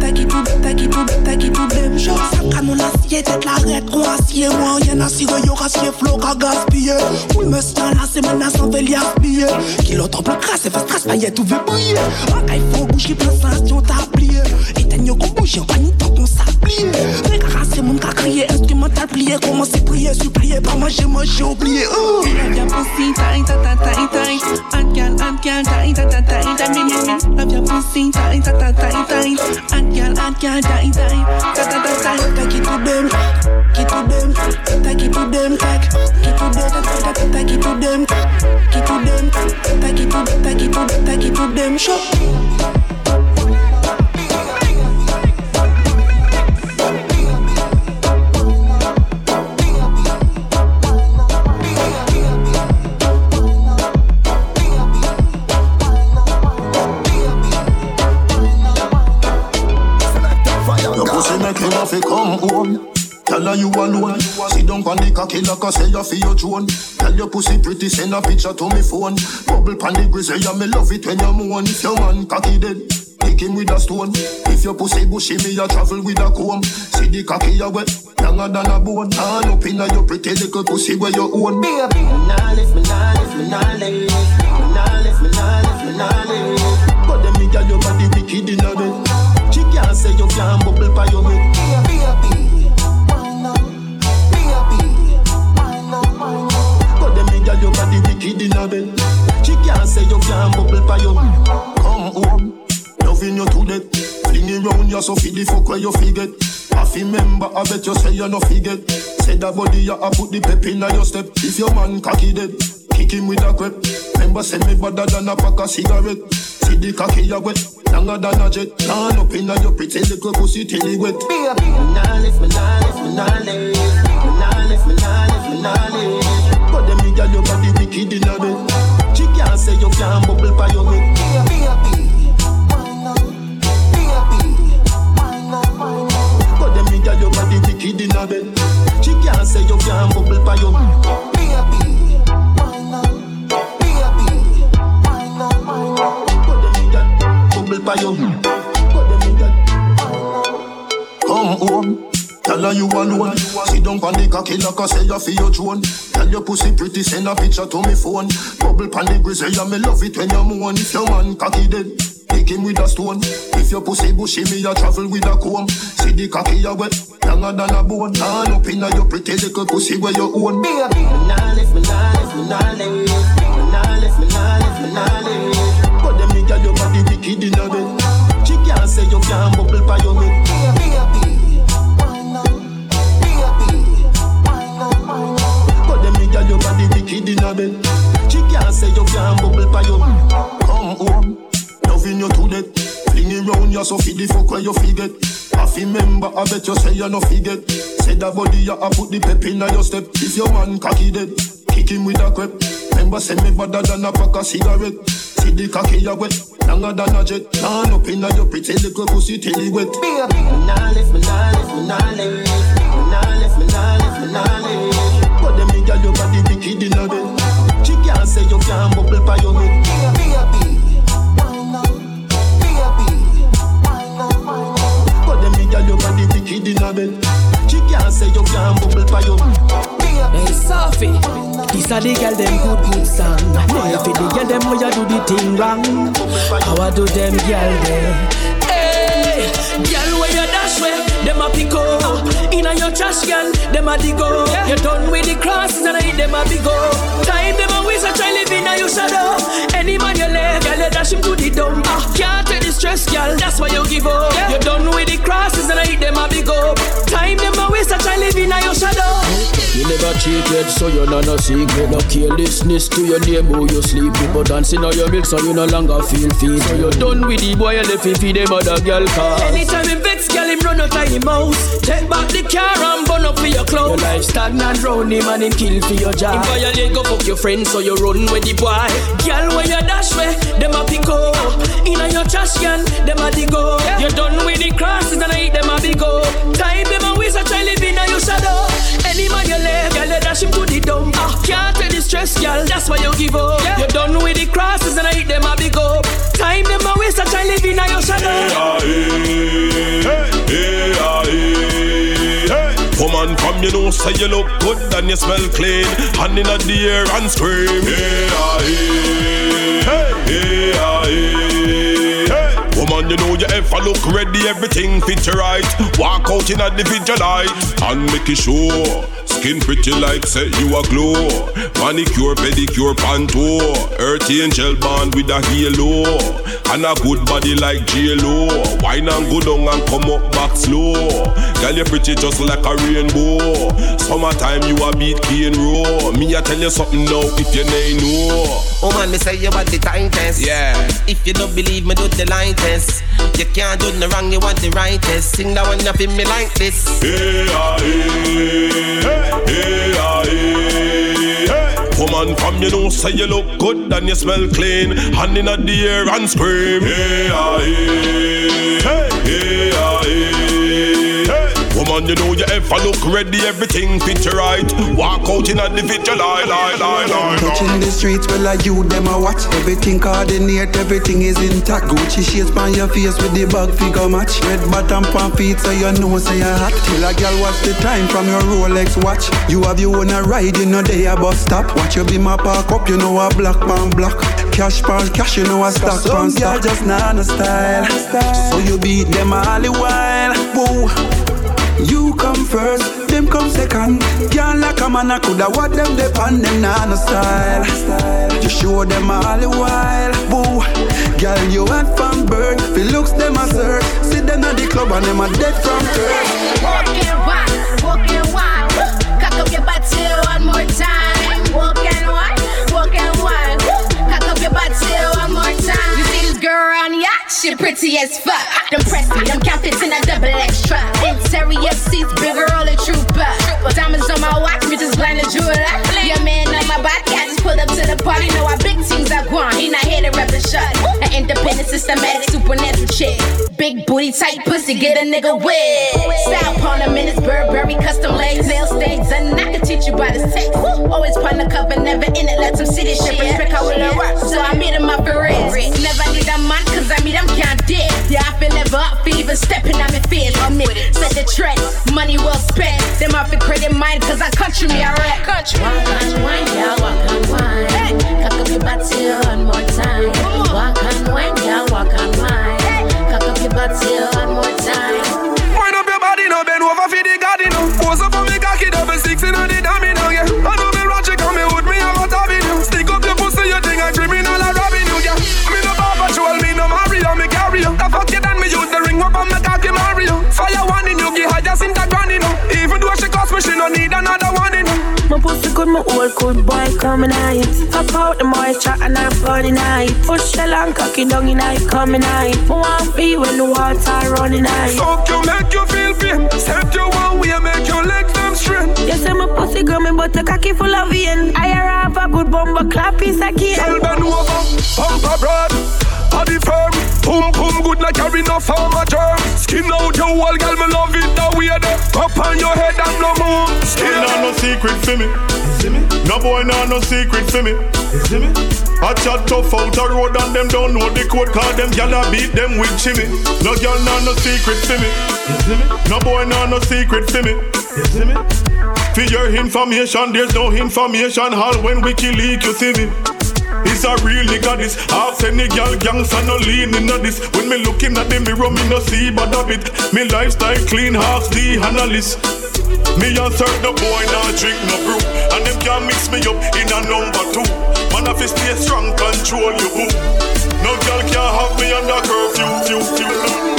take it to, take it to, take it to them. Show ça canon l'acier, tête la rette, on acier, moi y'en a si yo racier, flow, qu'a gaspillé. Oui, me sens là, c'est maintenant sans veille aspiller. Qui l'autre plus crasse, fait stress, paillette, tout veut briller. En il faut bouger, plein sensation, t'as plié. Éteigne qu'on bouge, en panique, tant qu'on s'applié. Les gars, c'est mon cas crié, instrumental plié. Comment c'est prier, supplier, pas manger, moi j'ai oublié. Oh, love your pussy tight, tight, tight, tight. And girl, and girl, tight, tight, tight, tight. Me, me, me, love your pussy tight, tight, tight, tight, tight. And girl, and girl, tight, tight, tight, tight, tight, tight. Take it to them, it to them, take it to them, take it to them, take take it to them, it to them, take it take it take it to them. Show. Come home. Her you alone. Sit down on the cocky like I say you feel your drone. Tell your pussy pretty, send a picture to me phone. Bubble pan the grizzly, yeah, me love it when you moan. If your man cocky dead, kick him with a stone. If your pussy bushy, me a travel with a comb. See the cocky a wet, younger than a bone. Hand up inna your pretty little pussy where you own. Baby, nah lift me, nah lift me, nah lift me, nah lift me, nah lift me, nah lift. But them me girl your body wicked inna bed. She can't say you can't bubble by your head. Me your body wicked inna bed. She can't say you can't bubble your head. Come home, loving you to death. Fling around you so feed the fuck where you forget. I fi remember, I bet you say you no forget. Say that body you a put the pep in your step. If your man cocky dead, kick him with a crep. Remember, say me better than a pack of cigarette. See the cocky you wet, longer than a jet. Turn up inna your pretty little pussy till it wet. Baby, nah lift me, nah lift me, nah lift me, nah lift me, nah lift me, nah lift. But them me girl your body wicked inna bed. She can't say you can't bubble by your head. But them me girl your body wicked inna bed. She can't say you can't bubble by your head. Bubble by your head. But them me girl Come home. Tell her you alone. Sit down on the cocky like I say you feel your drone. Tell your pussy pretty, send a picture to me phone. Bubble pan the grizzly, me love it when you moan. If your man cocky dead, kick him with a stone. If your pussy bushy, me a travel with a comb. See the cocky you wet, younger than a bone. Turn up inna your pretty little pussy where you own. Baby, nah lift me, nah lift me, nah lift me, nah lift me, nah lift me, nah lift. But them me girl your body wicked inna bed. She can't say you can't bubble by your head. But them girl your body wicked inna bed. She can't say you can't bubble by your. Come home, loving you to death. Fling around you so feed the fuck where you forget. I remember, I bet you say you no forget. Say that body you a put the pep inna your step. If your man cocky dead, kick him with a crep. Remember say me better than a pack of cigarette. See the cocky a wet, longer than a jet. Turn up inna your pretty little pussy till it wet. Nah lift, me nah lift, me nah lift, me me nah me nah lift. But them me girl your body wicked inna bed. She can't say you can't bubble by your head. Baby, But them me girl your body wicked inna bed. She can't say you can't bubble by your Hey, Sophie, this a the girl them good good song. No, if the girl them where you do the thing wrong, how I do them girl them. Hey, girl where you dash where them a pick up. Inna your trash can, them a dig up. You done with the crosses and I hit them a big up. Time them a waste a try living inna your shadow. Any man you left, girl you dash him to the dump. Ah, can't take the stress, girl. That's why you give up. You're done with the crosses and I hit them a big up. Time them a waste a try living inna your shadow. You never cheated, so you're not a secret. No carelessness to your name who you sleep with. But dancing on your milk, so you no longer feel feet. So you're done with the boy, you left him feed them other girl cars. Anytime him vex, girl, him run out of him house. Take back the car and burn up for your clothes. Your life stagnant round him and him kill for your job. Him violate, go fuck your friend, so you run with the boy. Girl, where you dash where, them a pick up. Inna your trash can, them a dig up. You're done with the crosses and I eat them a big up. Time them a waste, I try live inna your shadow. Any man you left, girl, you dash him to the dump. Ah, can't take the stress, girl, that's why you give up. You're done with the crosses and I hit them a big up. Time them a waste, I try live in your shadow. Woman from you know say you look good and you smell clean Hand in the air and scream Hey, ah, hey, hey. Woman, you know you ever look ready, everything fit you right. Walk out in a the light and make it sure. Skin pretty like say you a glow. Manicure, pedicure, panto. Earth angel band with a halo. And a good body like J-Lo. Wine and go down and come up back slow. Girl, you pretty just like a rainbow. Summertime you a beat cane row. Me I tell you something now if you nay know. Oh man, me say you want the tightest. Yeah. If you don't believe me, do the line test. You can't do the wrong, you want the right test. Sing that one up in me like this. Hey, ah, hey, hey, ah, hey, hey. Woman from you know say you look good and you smell clean. Hand in the air and scream. Hey, ah, hey, hey. Woman, you know you ever look ready, everything fit you right. Walk out in a the video line, line, line, line. Touching the streets, well, I you them a watch. Everything coordinate, everything is intact. Gucci shades on your face with the bag figure match. Red bottom pan feet, so you know say you hot. Till a girl watch the time from your Rolex watch. You have your own a ride, you know they a bus stop. Watch you be my park up, you know a black pan block. Cash pan cash, you know a stock pan stock. Some just not a style, so you beat them all the while. Whoa. You come first, them come second. Can't like a man, I coulda what them depend them nah no style. You show them all the while, boo. Girl, you hot from birth. Fi looks them a search. See them at the club and them a dead from thirst. Walk wine, walk wine. Cock up your body one more time. Walk wine, walk wine. Cock up your body one more time. You see this girl on the yacht? She pretty as fuck. Them press me, them count it in a double extra. Interior seats, bigger, all the trooper. Diamonds on my watch, bitches blind the jeweler. Your man on my body, I just pulled up to the party. Know I big teams I gone. He not here to rep the shot. An independent, systematic, supernatural chick. Big booty, tight pussy, get a nigga wet. Style pawn a minutes, Burberry, custom legs, nail stains, and I can teach you by the sex. Always pun the cover, never in it, let some city shit. Trick how it work, so I meet him up for real. Never need a man, cause I meet him dead. Yeah, I feel never up for even stepping on my fears. On me, set the trend, money well spent. Them off the credit mine, cause I country me, I rap. Country. Walk and wine, yeah, and wine. Hey. Cock up your body one more time. My pussy good, my old good boy coming night. Pop out the moisture and I body night. Push the long cocky down in night coming night. I want feel when the water running night. Fuck you, make you feel pain. Step you one way, make your legs them straight. You say my pussy the girl, me but a cocky full of vein. I have a good bumper clap piece of cane. Girl bend over, bumper broad, body firm, boom boom good like in a farmer germ. Skin out your wall, girl, me love it the way that up on your head and no move. Still not no secret for me. No boy, nah, no secret for me. I chat tough out the road and them don't know the code Cause them gyal beat them with chimney No gyal nah no secret for me No boy nah no secret for me For your information there's no information Hall when we kill you see me it's a real nigga this. Half any gangs and no lean in this. When me looking at the mirror me no see but a bit Me lifestyle clean half the analyst. Me and serve the boy now drink no brew And them can't mix me up in a number two. Man have to stay strong, control you boo No girl can't have me under curfew, few, few, the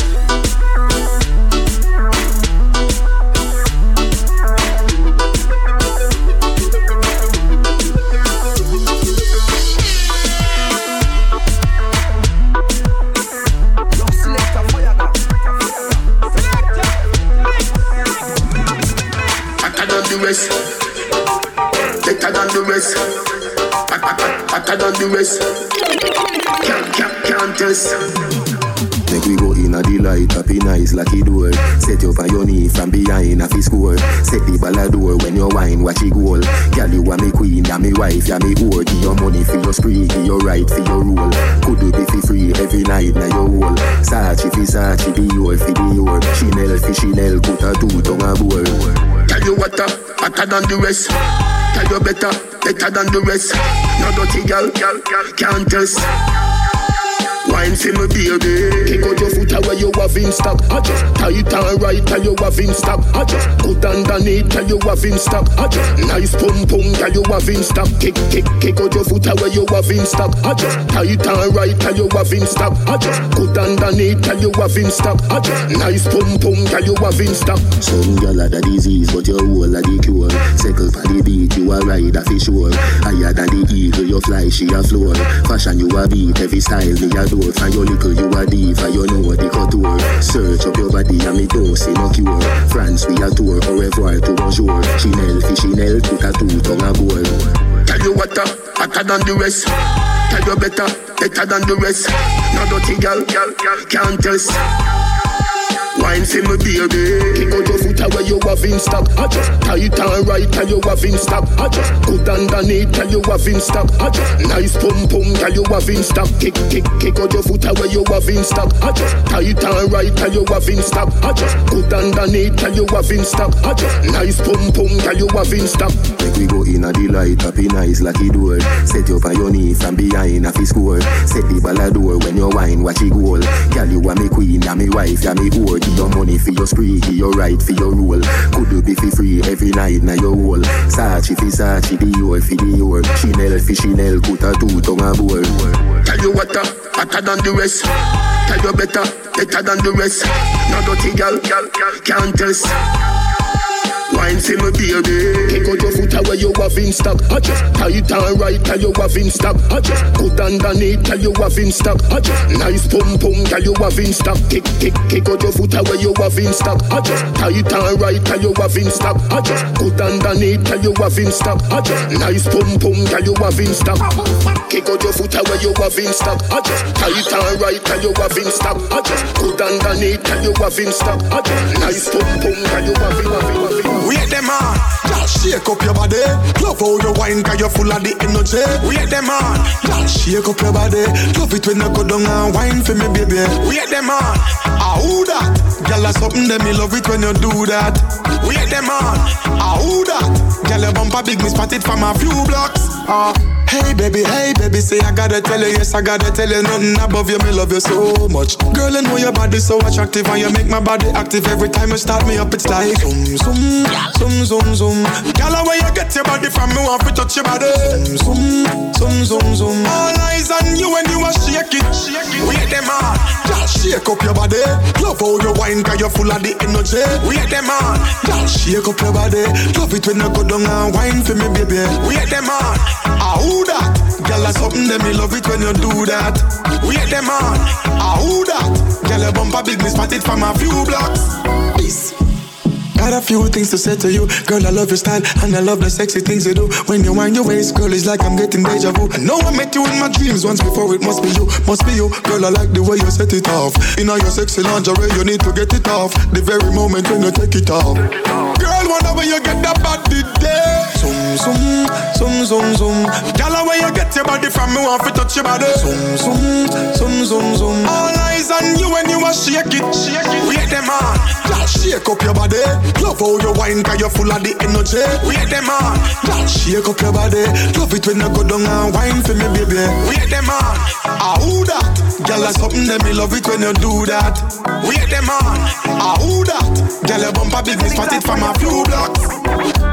rest. Better than the rest. Better than the rest. Can't, can't, can't test. Make we go in a delight, happy nice lucky door. Set you on your knee from behind a fi score. Set the ball a door when you wine, watch it goal. Girl, you are me queen, ya me wife, ya me whore. Give your money for your spree, give your right for your rule. Could do be fi free every night na your whole. Sachi fi Sachi, Dior fi Dior. Chanel fi Chanel, put a two tongue a bowl. Tell you what, hotter than the rest. Tell you better, better than the rest. No dirty girl, girl, girl, can't test wine for me baby. Kick out your foot away you have in stock? I just tight and right tell you have in stock? I just put underneath tell you have in stock? I just nice pum pum tell you have in stock? Kick kick kick out your foot away you have in stock? I just tight and right tell you have in stock? I just put underneath tell you have in stock? I just nice pum pum tell you have in stock? Some girl had a disease but your whole of the cure. Circle for the beat you a ride a fish sure Higher than the eagle you fly she a floor Fashion you a beat every style me a for your little, you a diva, you know the couture. Search up your body and me don't see no cure. France we a tour, au revoir to bonjour. Chanel, Chanel, put a two tongue a bowl. Tell you what, uh, hotter than the rest. Tell you better, better than the rest. No dirty girl, girl, girl, can't test. Wine for me baby. Kick out your foot away you have in stock. I just tight and right tell you have in stock. I just put underneath tell you have in stock. I just nice pum pum tell you have in stock. Kick kick kick out your foot away you have in stock. I just tight and right tell you have in stock. I just put underneath tell you have in stock. I just nice pum pum tell you have in stock. Make we go in a delight happy nice lucky door Set you on your knee from behind a fi score Set the ball a door when you wine watch it goal Girl you are me queen ya me wife ya me whore Give your money for your spree, give your right for your rule. Could you be for free every night na your whole? Sachi fi Sachi, Dior fi Dior. Chanel fi Chanel, put a two tongue a bowl. Tell you what, uh, hotter than the rest. Tell you better, better than the rest. No dirty girl, girl, can't test. Wine for me baby Kick out your foot away you have in stock I just tight and right tell you have in stock I just put underneath tell you have in stock I just nice pum pum tell you have in stock Kick kick kick out your foot away you have in stock I just tight and right tell you have in stock I just put underneath tell you have in stock I just nice pum pum tell you have in stock Kick out your foot away you have in stock I just tight and right tell you have in stock I just put underneath tell you have in stock I just nice pum pum tell you have in, in. Wait them on, just shake up your body. Love how you wine, cause you're full of the energy. Wait them on, just shake up your body. Love it when you go down and wine for me, baby. Wait them on, ah who that? Girl, that's something that me love it when you do that. Wait them on, ah who that? Girl, your bumper big, me spot it from a few blocks. Ah. Hey baby, hey baby, say I gotta tell you, yes I gotta tell you, nothing above you, me love you so much. Girl, I know your body so attractive and you make my body active every time you start me up. It's like zoom zoom, zoom zoom zoom. Girl, where you get your body from? Me want to touch your body. Zoom zoom, zoom zoom zoom. All eyes on you when you are shake it, shake it. Wait them on, just shake up your body. Love how you wine, cause you're full of the energy. Wait them on, just shake up your body. Love it when you go down and wine for me, baby. Wait them on, ah that? Girl, that's something that me love it when you do that. We Wait them on, ah who that? Girl, your bumper big, me spot it from a few blocks. Peace. Got a few things to say to you. Girl, I love your style and I love the sexy things you do. When you wind your waist, girl, it's like I'm getting deja vu. I know I met you in my dreams once before, it must be you, must be you. Girl, I like the way you set it off. In all your sexy lingerie, you need to get it off. The very moment when you take it off. Girl, whenever you get that body there. Zoom, zoom, zoom, zoom, zoom. Girl, where you get your body from, me want to touch your body. Zoom, zoom, zoom, zoom, zoom. All eyes on you when you are shake it, shake it. Wait them on, shake up your body. Love how you wine, cause you're full of the energy. Wait them on, girl, shake up your body. Love it when you go down and wine for me, baby. Wait them on, ah who that? Girl, that's something that me love it when you do that. Wait them on, ah who that? Girl, your bumper business spotted from a few blocks.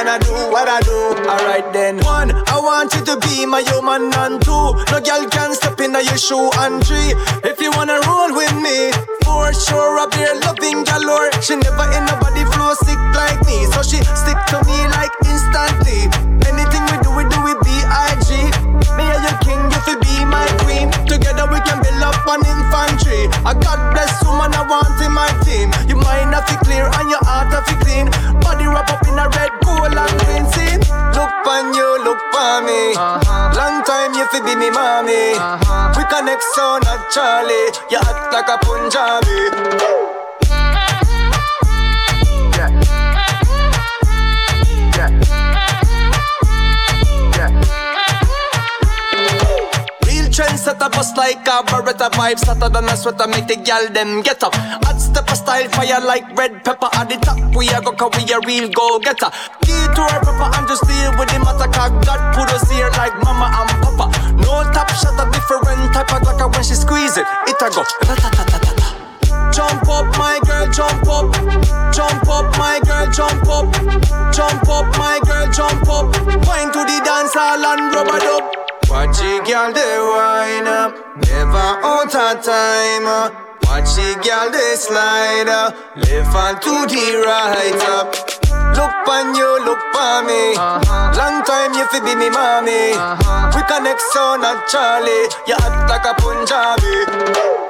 When I do what I do. Alright then. One, I want you to be my human, and two, no girl can step in your shoe. And three, if you wanna roll with me, for sure I'll be loving galore. She never in nobody flow sick like me, so she stick to me like instantly. Anything we do, we do with B.I.G. Me and your king, you fi be my queen. Together we can build up an infantry. A God bless woman I want in my team. Your mind have to clear and your heart have to clean. Body wrap up in a red gold and green scene. Look on you, look for me. Uh-huh. Long time you fi be me mommy. Uh-huh. We connect so naturally. You act like a Punjabi. Set up us like a Beretta vibe Hotter than a sweater, make the gal them get up Hot step a style, fire like red pepper At the top, we a go cause we a real go-getter Key to our pepper and just deal with the matter Cause God put us here like mama and papa No top shot, a different type of like when she squeeze it It a go ta-ta-ta-ta-ta Jump up, my girl, jump up. Jump up, my girl, jump up. Jump up, my girl, jump up. Wine to the dance hall and rub it up. Watch the girl they wine up, never out of time. Watch the girl they slide up, left and to the right up. Look on you, look on me. Uh-huh. Long time you fi be me mommy. Uh-huh. We connect so naturally. You act like a Punjabi.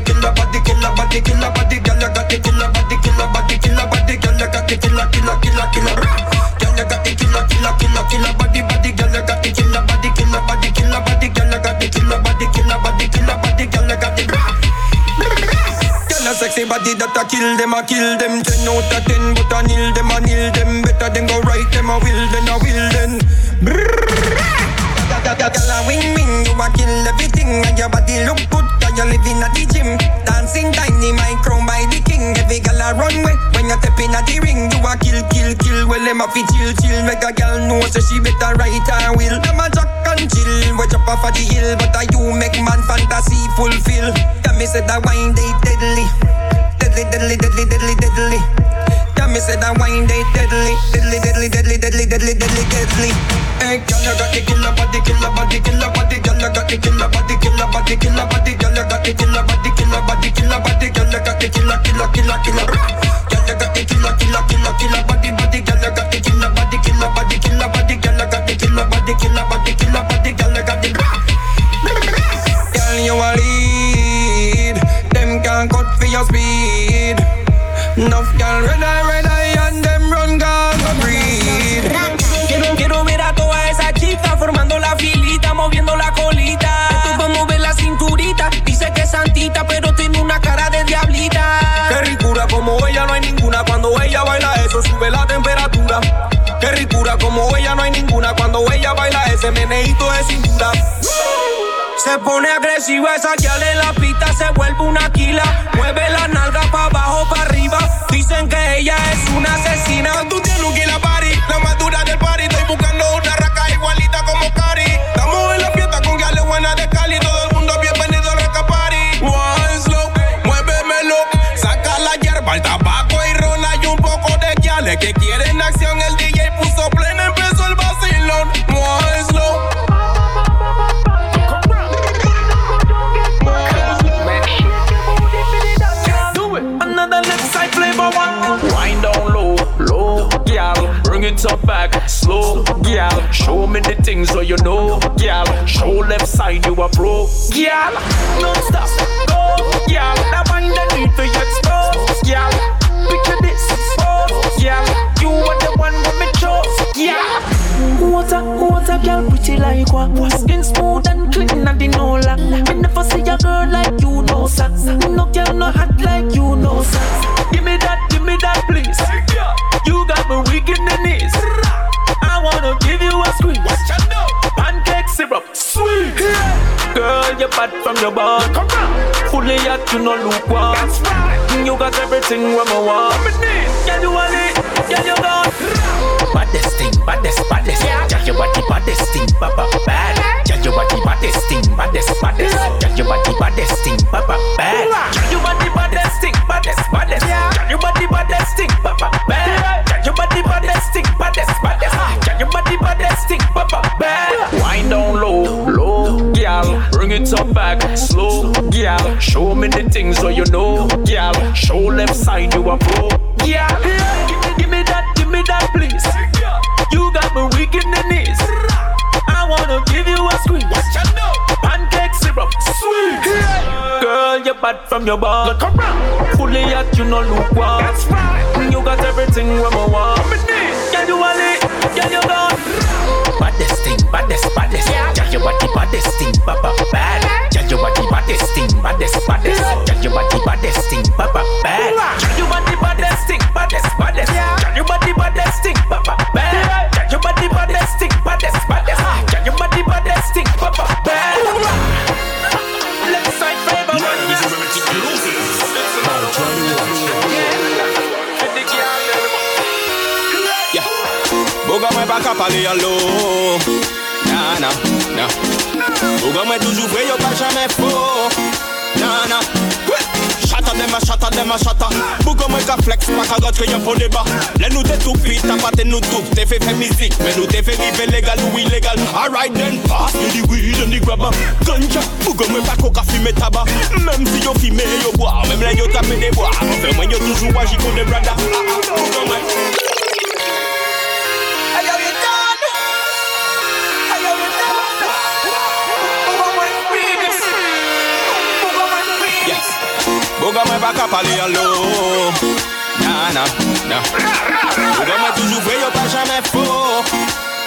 Body, body, body, body, you body, body, body, body, body, body, body, body, that a kill them, a kill them. Ten out of ten, but a nil them, a nil them. Better than go right them, a will then, a will then. Girl a wing wing, you a kill everything, and your body look good you living at the gym. Dancing tiny, my crown by the king. Every gal a run way when you step in at the ring. You a kill, kill, kill. Well, them a fi chill, chill. Make a gal know so she better write her will. Them a jack and chill. We jump off of the hill, but a you make man fantasy fulfill. Tell me say that wine they deadly, deadly, deadly, deadly, deadly, deadly. Tell me say that wine they deadly, deadly, deadly, deadly, deadly, deadly, deadly, deadly. Hey, you speed. Enough girl red eye, red eye, que pero tiene una cara de diablita. Qué ricura como ella no hay ninguna. Cuando ella baila eso sube la temperatura. Qué ricura, como ella no hay ninguna. Cuando ella baila ese meneito de cintura. Se pone agresiva esa le en la pista, se vuelve una quila. Mueve la nalga pa' abajo, pa' arriba. Dicen que ella es una asesina. Tú tienes un la me the things so you know, gal. Show left side you a pro, gal. Non stop, go, gal. That wind the need to expose, gal. Picture this, oh, gal. You are the one with me chose, a, what a girl pretty like what? Skin smooth and clean and the no lack. Me never see a girl like you, no sir. No girl no hot like you, no sir. Give me that, give me that, please. You're bad from your body. Fully hot, you know lukewarm. You got everything what I want. Yeah, you want it, yeah, you got. Baddest thing, baddest, baddest. Yeah, your body, baddest thing, baba, bad. Yeah, your body, baddest thing, baddest, baddest. Yeah, your body, baddest thing, baba, bad. It up back, slow, gal. Show me the things so you know, gal. Show left side you a pro, gal. Give me, give me that, give me that, please. You got me weak in the knees. I wanna give you a squeeze. Pancake syrup, sweet. Girl, you're bad from your body. Fully hot, you know lukewarm. That's right. You got everything when I want. Can you want it? Can you go? Baddest thing, baddest, baddest. Yeah, your body, baddest thing, baba, bad. Yeah, your body, baddest thing, baddest, baddest. Yeah, your body, baddest thing, baba, bad. Yeah, your body, baddest thing, baddest, baddest. Yeah, your body, baddest thing, baba, bad. Yeah, your body, baddest thing, baddest, baddest. Yeah, your body, baddest thing, baba, bad. Left side favor, one, Yeah. Boga mwen pa ka pale yon nan Boga mwen toujou vwe yo pa jamen fo Nan, nan Chata dem a chata dem a chata. Boga mwen ka flex pa ka got yon pon deba Le nou te tou pit, apate nou tou Te fe fe mizik, men nou te fe rive legal ou illegal Alright then, pass. Me the weed and the grabber Ganja, boga mwen pa koka fime taba Mem si yo fime yo boa, mem le yo tape de boa Mwen yo toujou waji kon de brada Boga mwen Boga mwen pa ka pale yon lo Nan, nan, nan Boga mwen toujou vwe yo pa jamen fo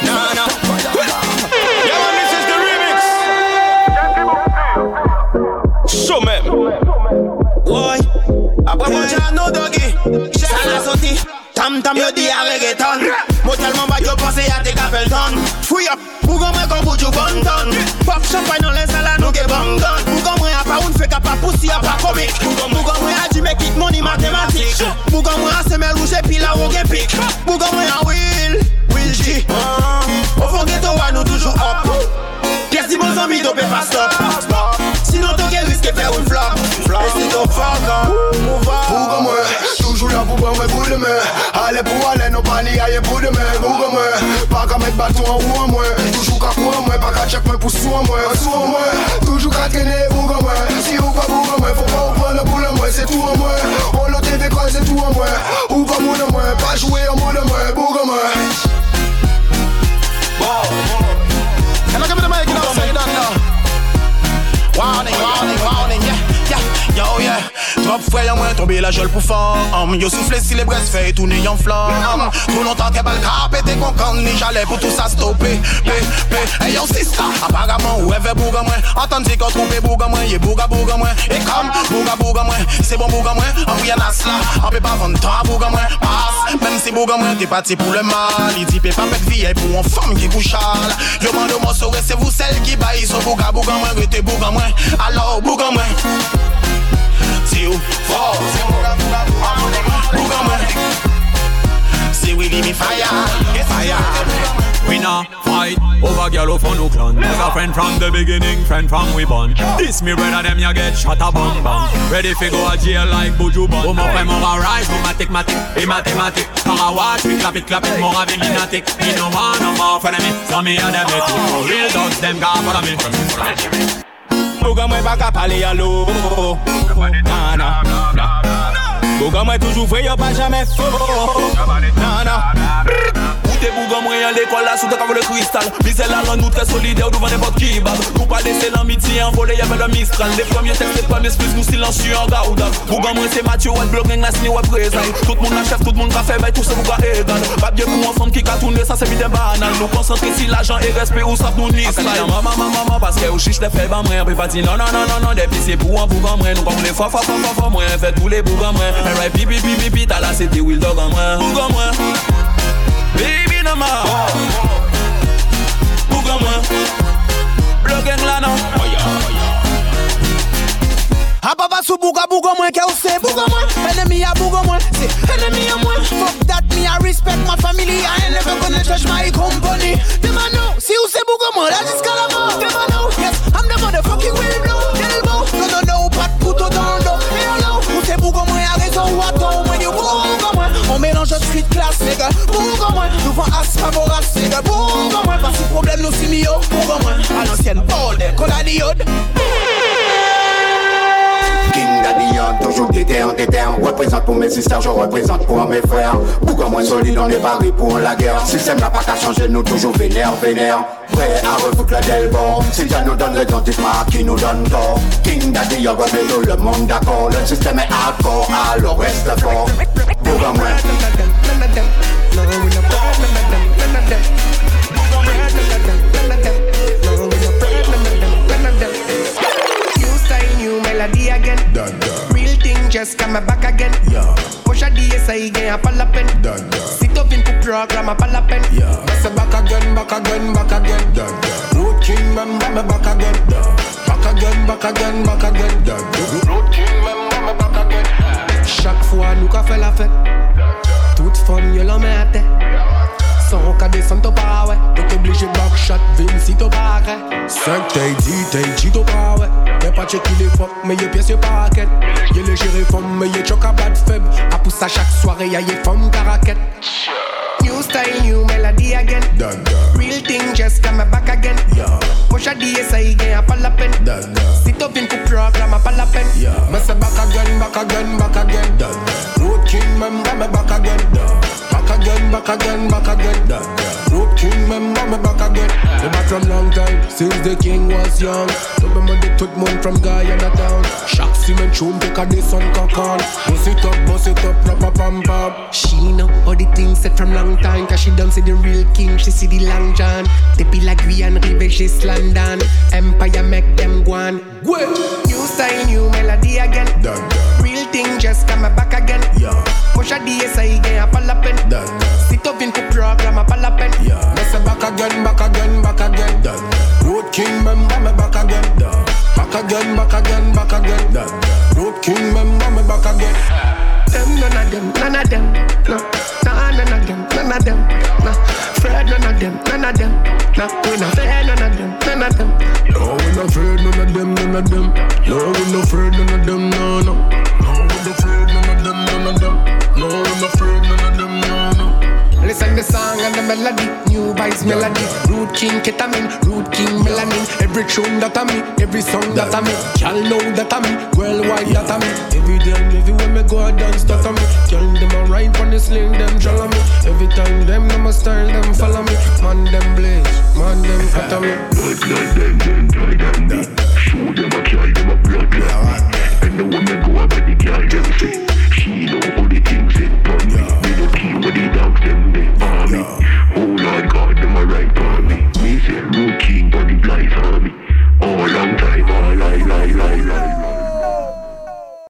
Nan, nan man, this is the remix. Show me. Boy, apre mwen jan nou dogi soti, tam tam yo di a reggaeton Motel mwen bak yo pense ya te Fouy up, bougon mwen kon boujou bon ton Pop champagne nan len sala nou ke bongon Bougon un fek a a komik. Bougon mwen a di make it money matematik. Bougon mwen a semel rouge pi la ou gen pik. Mwen a will, will G. Ou fon geto wa nou toujou up Pièce di bon zami do pe pa stop. Sinon to gen riske fe un flop. E si up, move on Bouga mwen, toujou la pou ban mwen de Ale pou ale, nou pa ni aye pou de men Bouga mwen, pa ka met batou an ou an mwen Toujou ka kou an mwen, pa ka chek mwen pou sou an mwen Sou an mwen, toujou ka trene Si ou pa bouga mwen, fò pa ou le boule mwen Se tou an mwen, on lo TV kwa se tou an mwen Ou pa moun an mwen, pa joué an moun an the mic, say done now Warning, warning, warning, yeah, yo, yeah. Drop Frère moi tomber la gueule pour femme Yo soufflé si les braises fait tout en flamme. Trop longtemps t'es pas le cap et t'es con ni j'allais pour tout ça stopper. P, P, hey yo sister Apparemment ou elle bouga moi Entendez qu'on trouve bouga moi Yé bouga bouga moi Et comme bouga bouga moi C'est bon bouga moi On rien à cela. On peut pas vendre toi bouga moi Passe. Même si bouga moi t'es parti pour le mal. Il dit pas mettre vie pour une femme qui couche Yo mande moi saurais c'est vous celle qui baille So bouga bouga moi Rete bouga moi Alors bouga moi Fort Bouga moi See we give me fire, fire we not fight over girl from no clan. a friend from the beginning, friend from we born. This me brother them you get shot a bang bang. Ready fi go a jail like Buju Ban. Oh my friend more rise, matic matic, a mathematic. Come a watch me clap it clap it, more having lunatic. Me no want no more for me, so me and them it. Real dogs them got for me. Boga mwen baka pale yalo Nana Boga mwen toujou vwe yo pa jame fo. Nana Te bougan mwen yon l'école la sou te kavou le cristal. Mise la lan nou tre solide ou devant n'importe qui bab Nou pa lese l'amitié envolé y'avait le mistral. Les premiers textes, les premiers spliss, nous silencieux en gauda Bougan mwen c'est Mathieu, ouais blog, n'a signé ouais présent. Tout le monde la chef, tout le monde ka fait, bah tout se bouga égal Pas bien pour un femme qui ka tourné, ça c'est vite banal. Nous concentrer si l'argent et respect ou ça nous ni style Maman, maman, maman, parce que ou chiche les fait bah mwen Puis pas dire non, non, non, non, non, depuis c'est pour un bougan mwen Nous comme les fois, fois, fois, fois, fois, mwen Fait tous les bougan mwen Right, pipi, pipi, pipi, t'as la c'était Will Dog en mwen Bougan mwen Baby no more. Bouga moi Block and lana Ababa sou bouga bouga mwen ke ou se bouga mwen Enemy a bouga mwen, se enemy a mwen Fuck that me I respect my family. I ain't never gonna touch my company. Dem a know, si ou se bouga mwen, la jiska la Dem a know, yes, I'm the motherfucking will blow. Delbo, no no no, pat puto dans l'eau Hello, ou se bouga mwen, a ou a tort When you bouga mwen, on mélange street class nigga. Bouga mwen, nous vend as favoras nigga. Bouga mwen, pas si problème nous si mio. Bouga mwen, à l'ancienne, all day, qu'on a diode King Daddy toujours déter déter Représente pour mes sisters, je représente pour mes frères. Beaucoup moins solide, on est pari pour la guerre. Système n'a pas qu'à changer, nous toujours vénère, vénère. Prêt à refouler la delbord Si Dieu nous donne raison, dites-moi qui nous donne tort? King Daddy, on remet tout le monde d'accord. Le système est hardcore, alors reste fort. Beaucoup moins again. Dun, dun. Real thing just come back again. Yeah. Push a DSI again, a palapen. Dun, dun. Sit up in the program, a palapen. Yeah. Say back again, back again, back again. Dun, dun. Road king, man, me back again. Dun. Back again, back again, back again. Dun, dun. Road king, man, me back again. Chaque fois, nous qu'a fait la fête. Toute femme, à tête. Backshot, Vinci, pas, ouais. 5 t'es dit, t'es dit, pas, ouais. Y'a pas checké les fuck, mais y'a pièce, y'a paquet. Y'a les gérés femmes, mais y'a choc à bad faible. A pousse à chaque soirée, y'a y'a femmes caraquette. New style, new melody again. Dun, dun. Real thing just come back again. Yeah. Push a DSI again, a pas la peine. Dun, dun. Sit up in coup programme, pas la peine. Yeah. Me say back again, back again, back again. Dun, dun. Road king, member me back again. Dun. Back again, back again, back again. Dun, dun. King, member me back again. Me back from long time, since the king was young. Remember the tout monde from Guyana town. Chaque cement tune take a this on cock Bust it up, bust it up, proper pam pam. She know how the thing set from long time. Cause she done see the real king, she see the long john. Depuis la Guyane, rive just London. Empire make them go on. New style, new melody again. Dun, dun. Thing just come back again. Yeah. Push a DSI again, a palapen. Dun. Sit up in the program, a palapen. Yeah. Me say back again, back again, back again. Dun. Road king, member me back again. Dun. Back again, back again, back again. Dun. Road king, member me back again. Them none of them, none of them, no. Nah, none of them, none of them, no. Afraid none of them, none of them, no. We not afraid none of them, none of them. No, we not afraid none of them, none of them. No, we not afraid none of them, no, no not afraid, none them, none them. No, I'm afraid, none them, no, no. Listen the song and the melody, new vibes melody. Root king ketamine, root king melanin. Every tune that I me, every song that I me. Y'all know that I me, worldwide yeah. that I me. Every day every everywhere me go, a dance that I me. Girl them a ride on the sling, them draw me. Every time them know my style, them follow me. Man them blaze, man them cut me. Like like them, them tie them. Show them a try them a blood know when me go up, the them say she know all the things it pon me. Me no care what the dogs them on me. Oh, God, them me. Me say but the blight on. All long time, all lie, lie, lie, lie.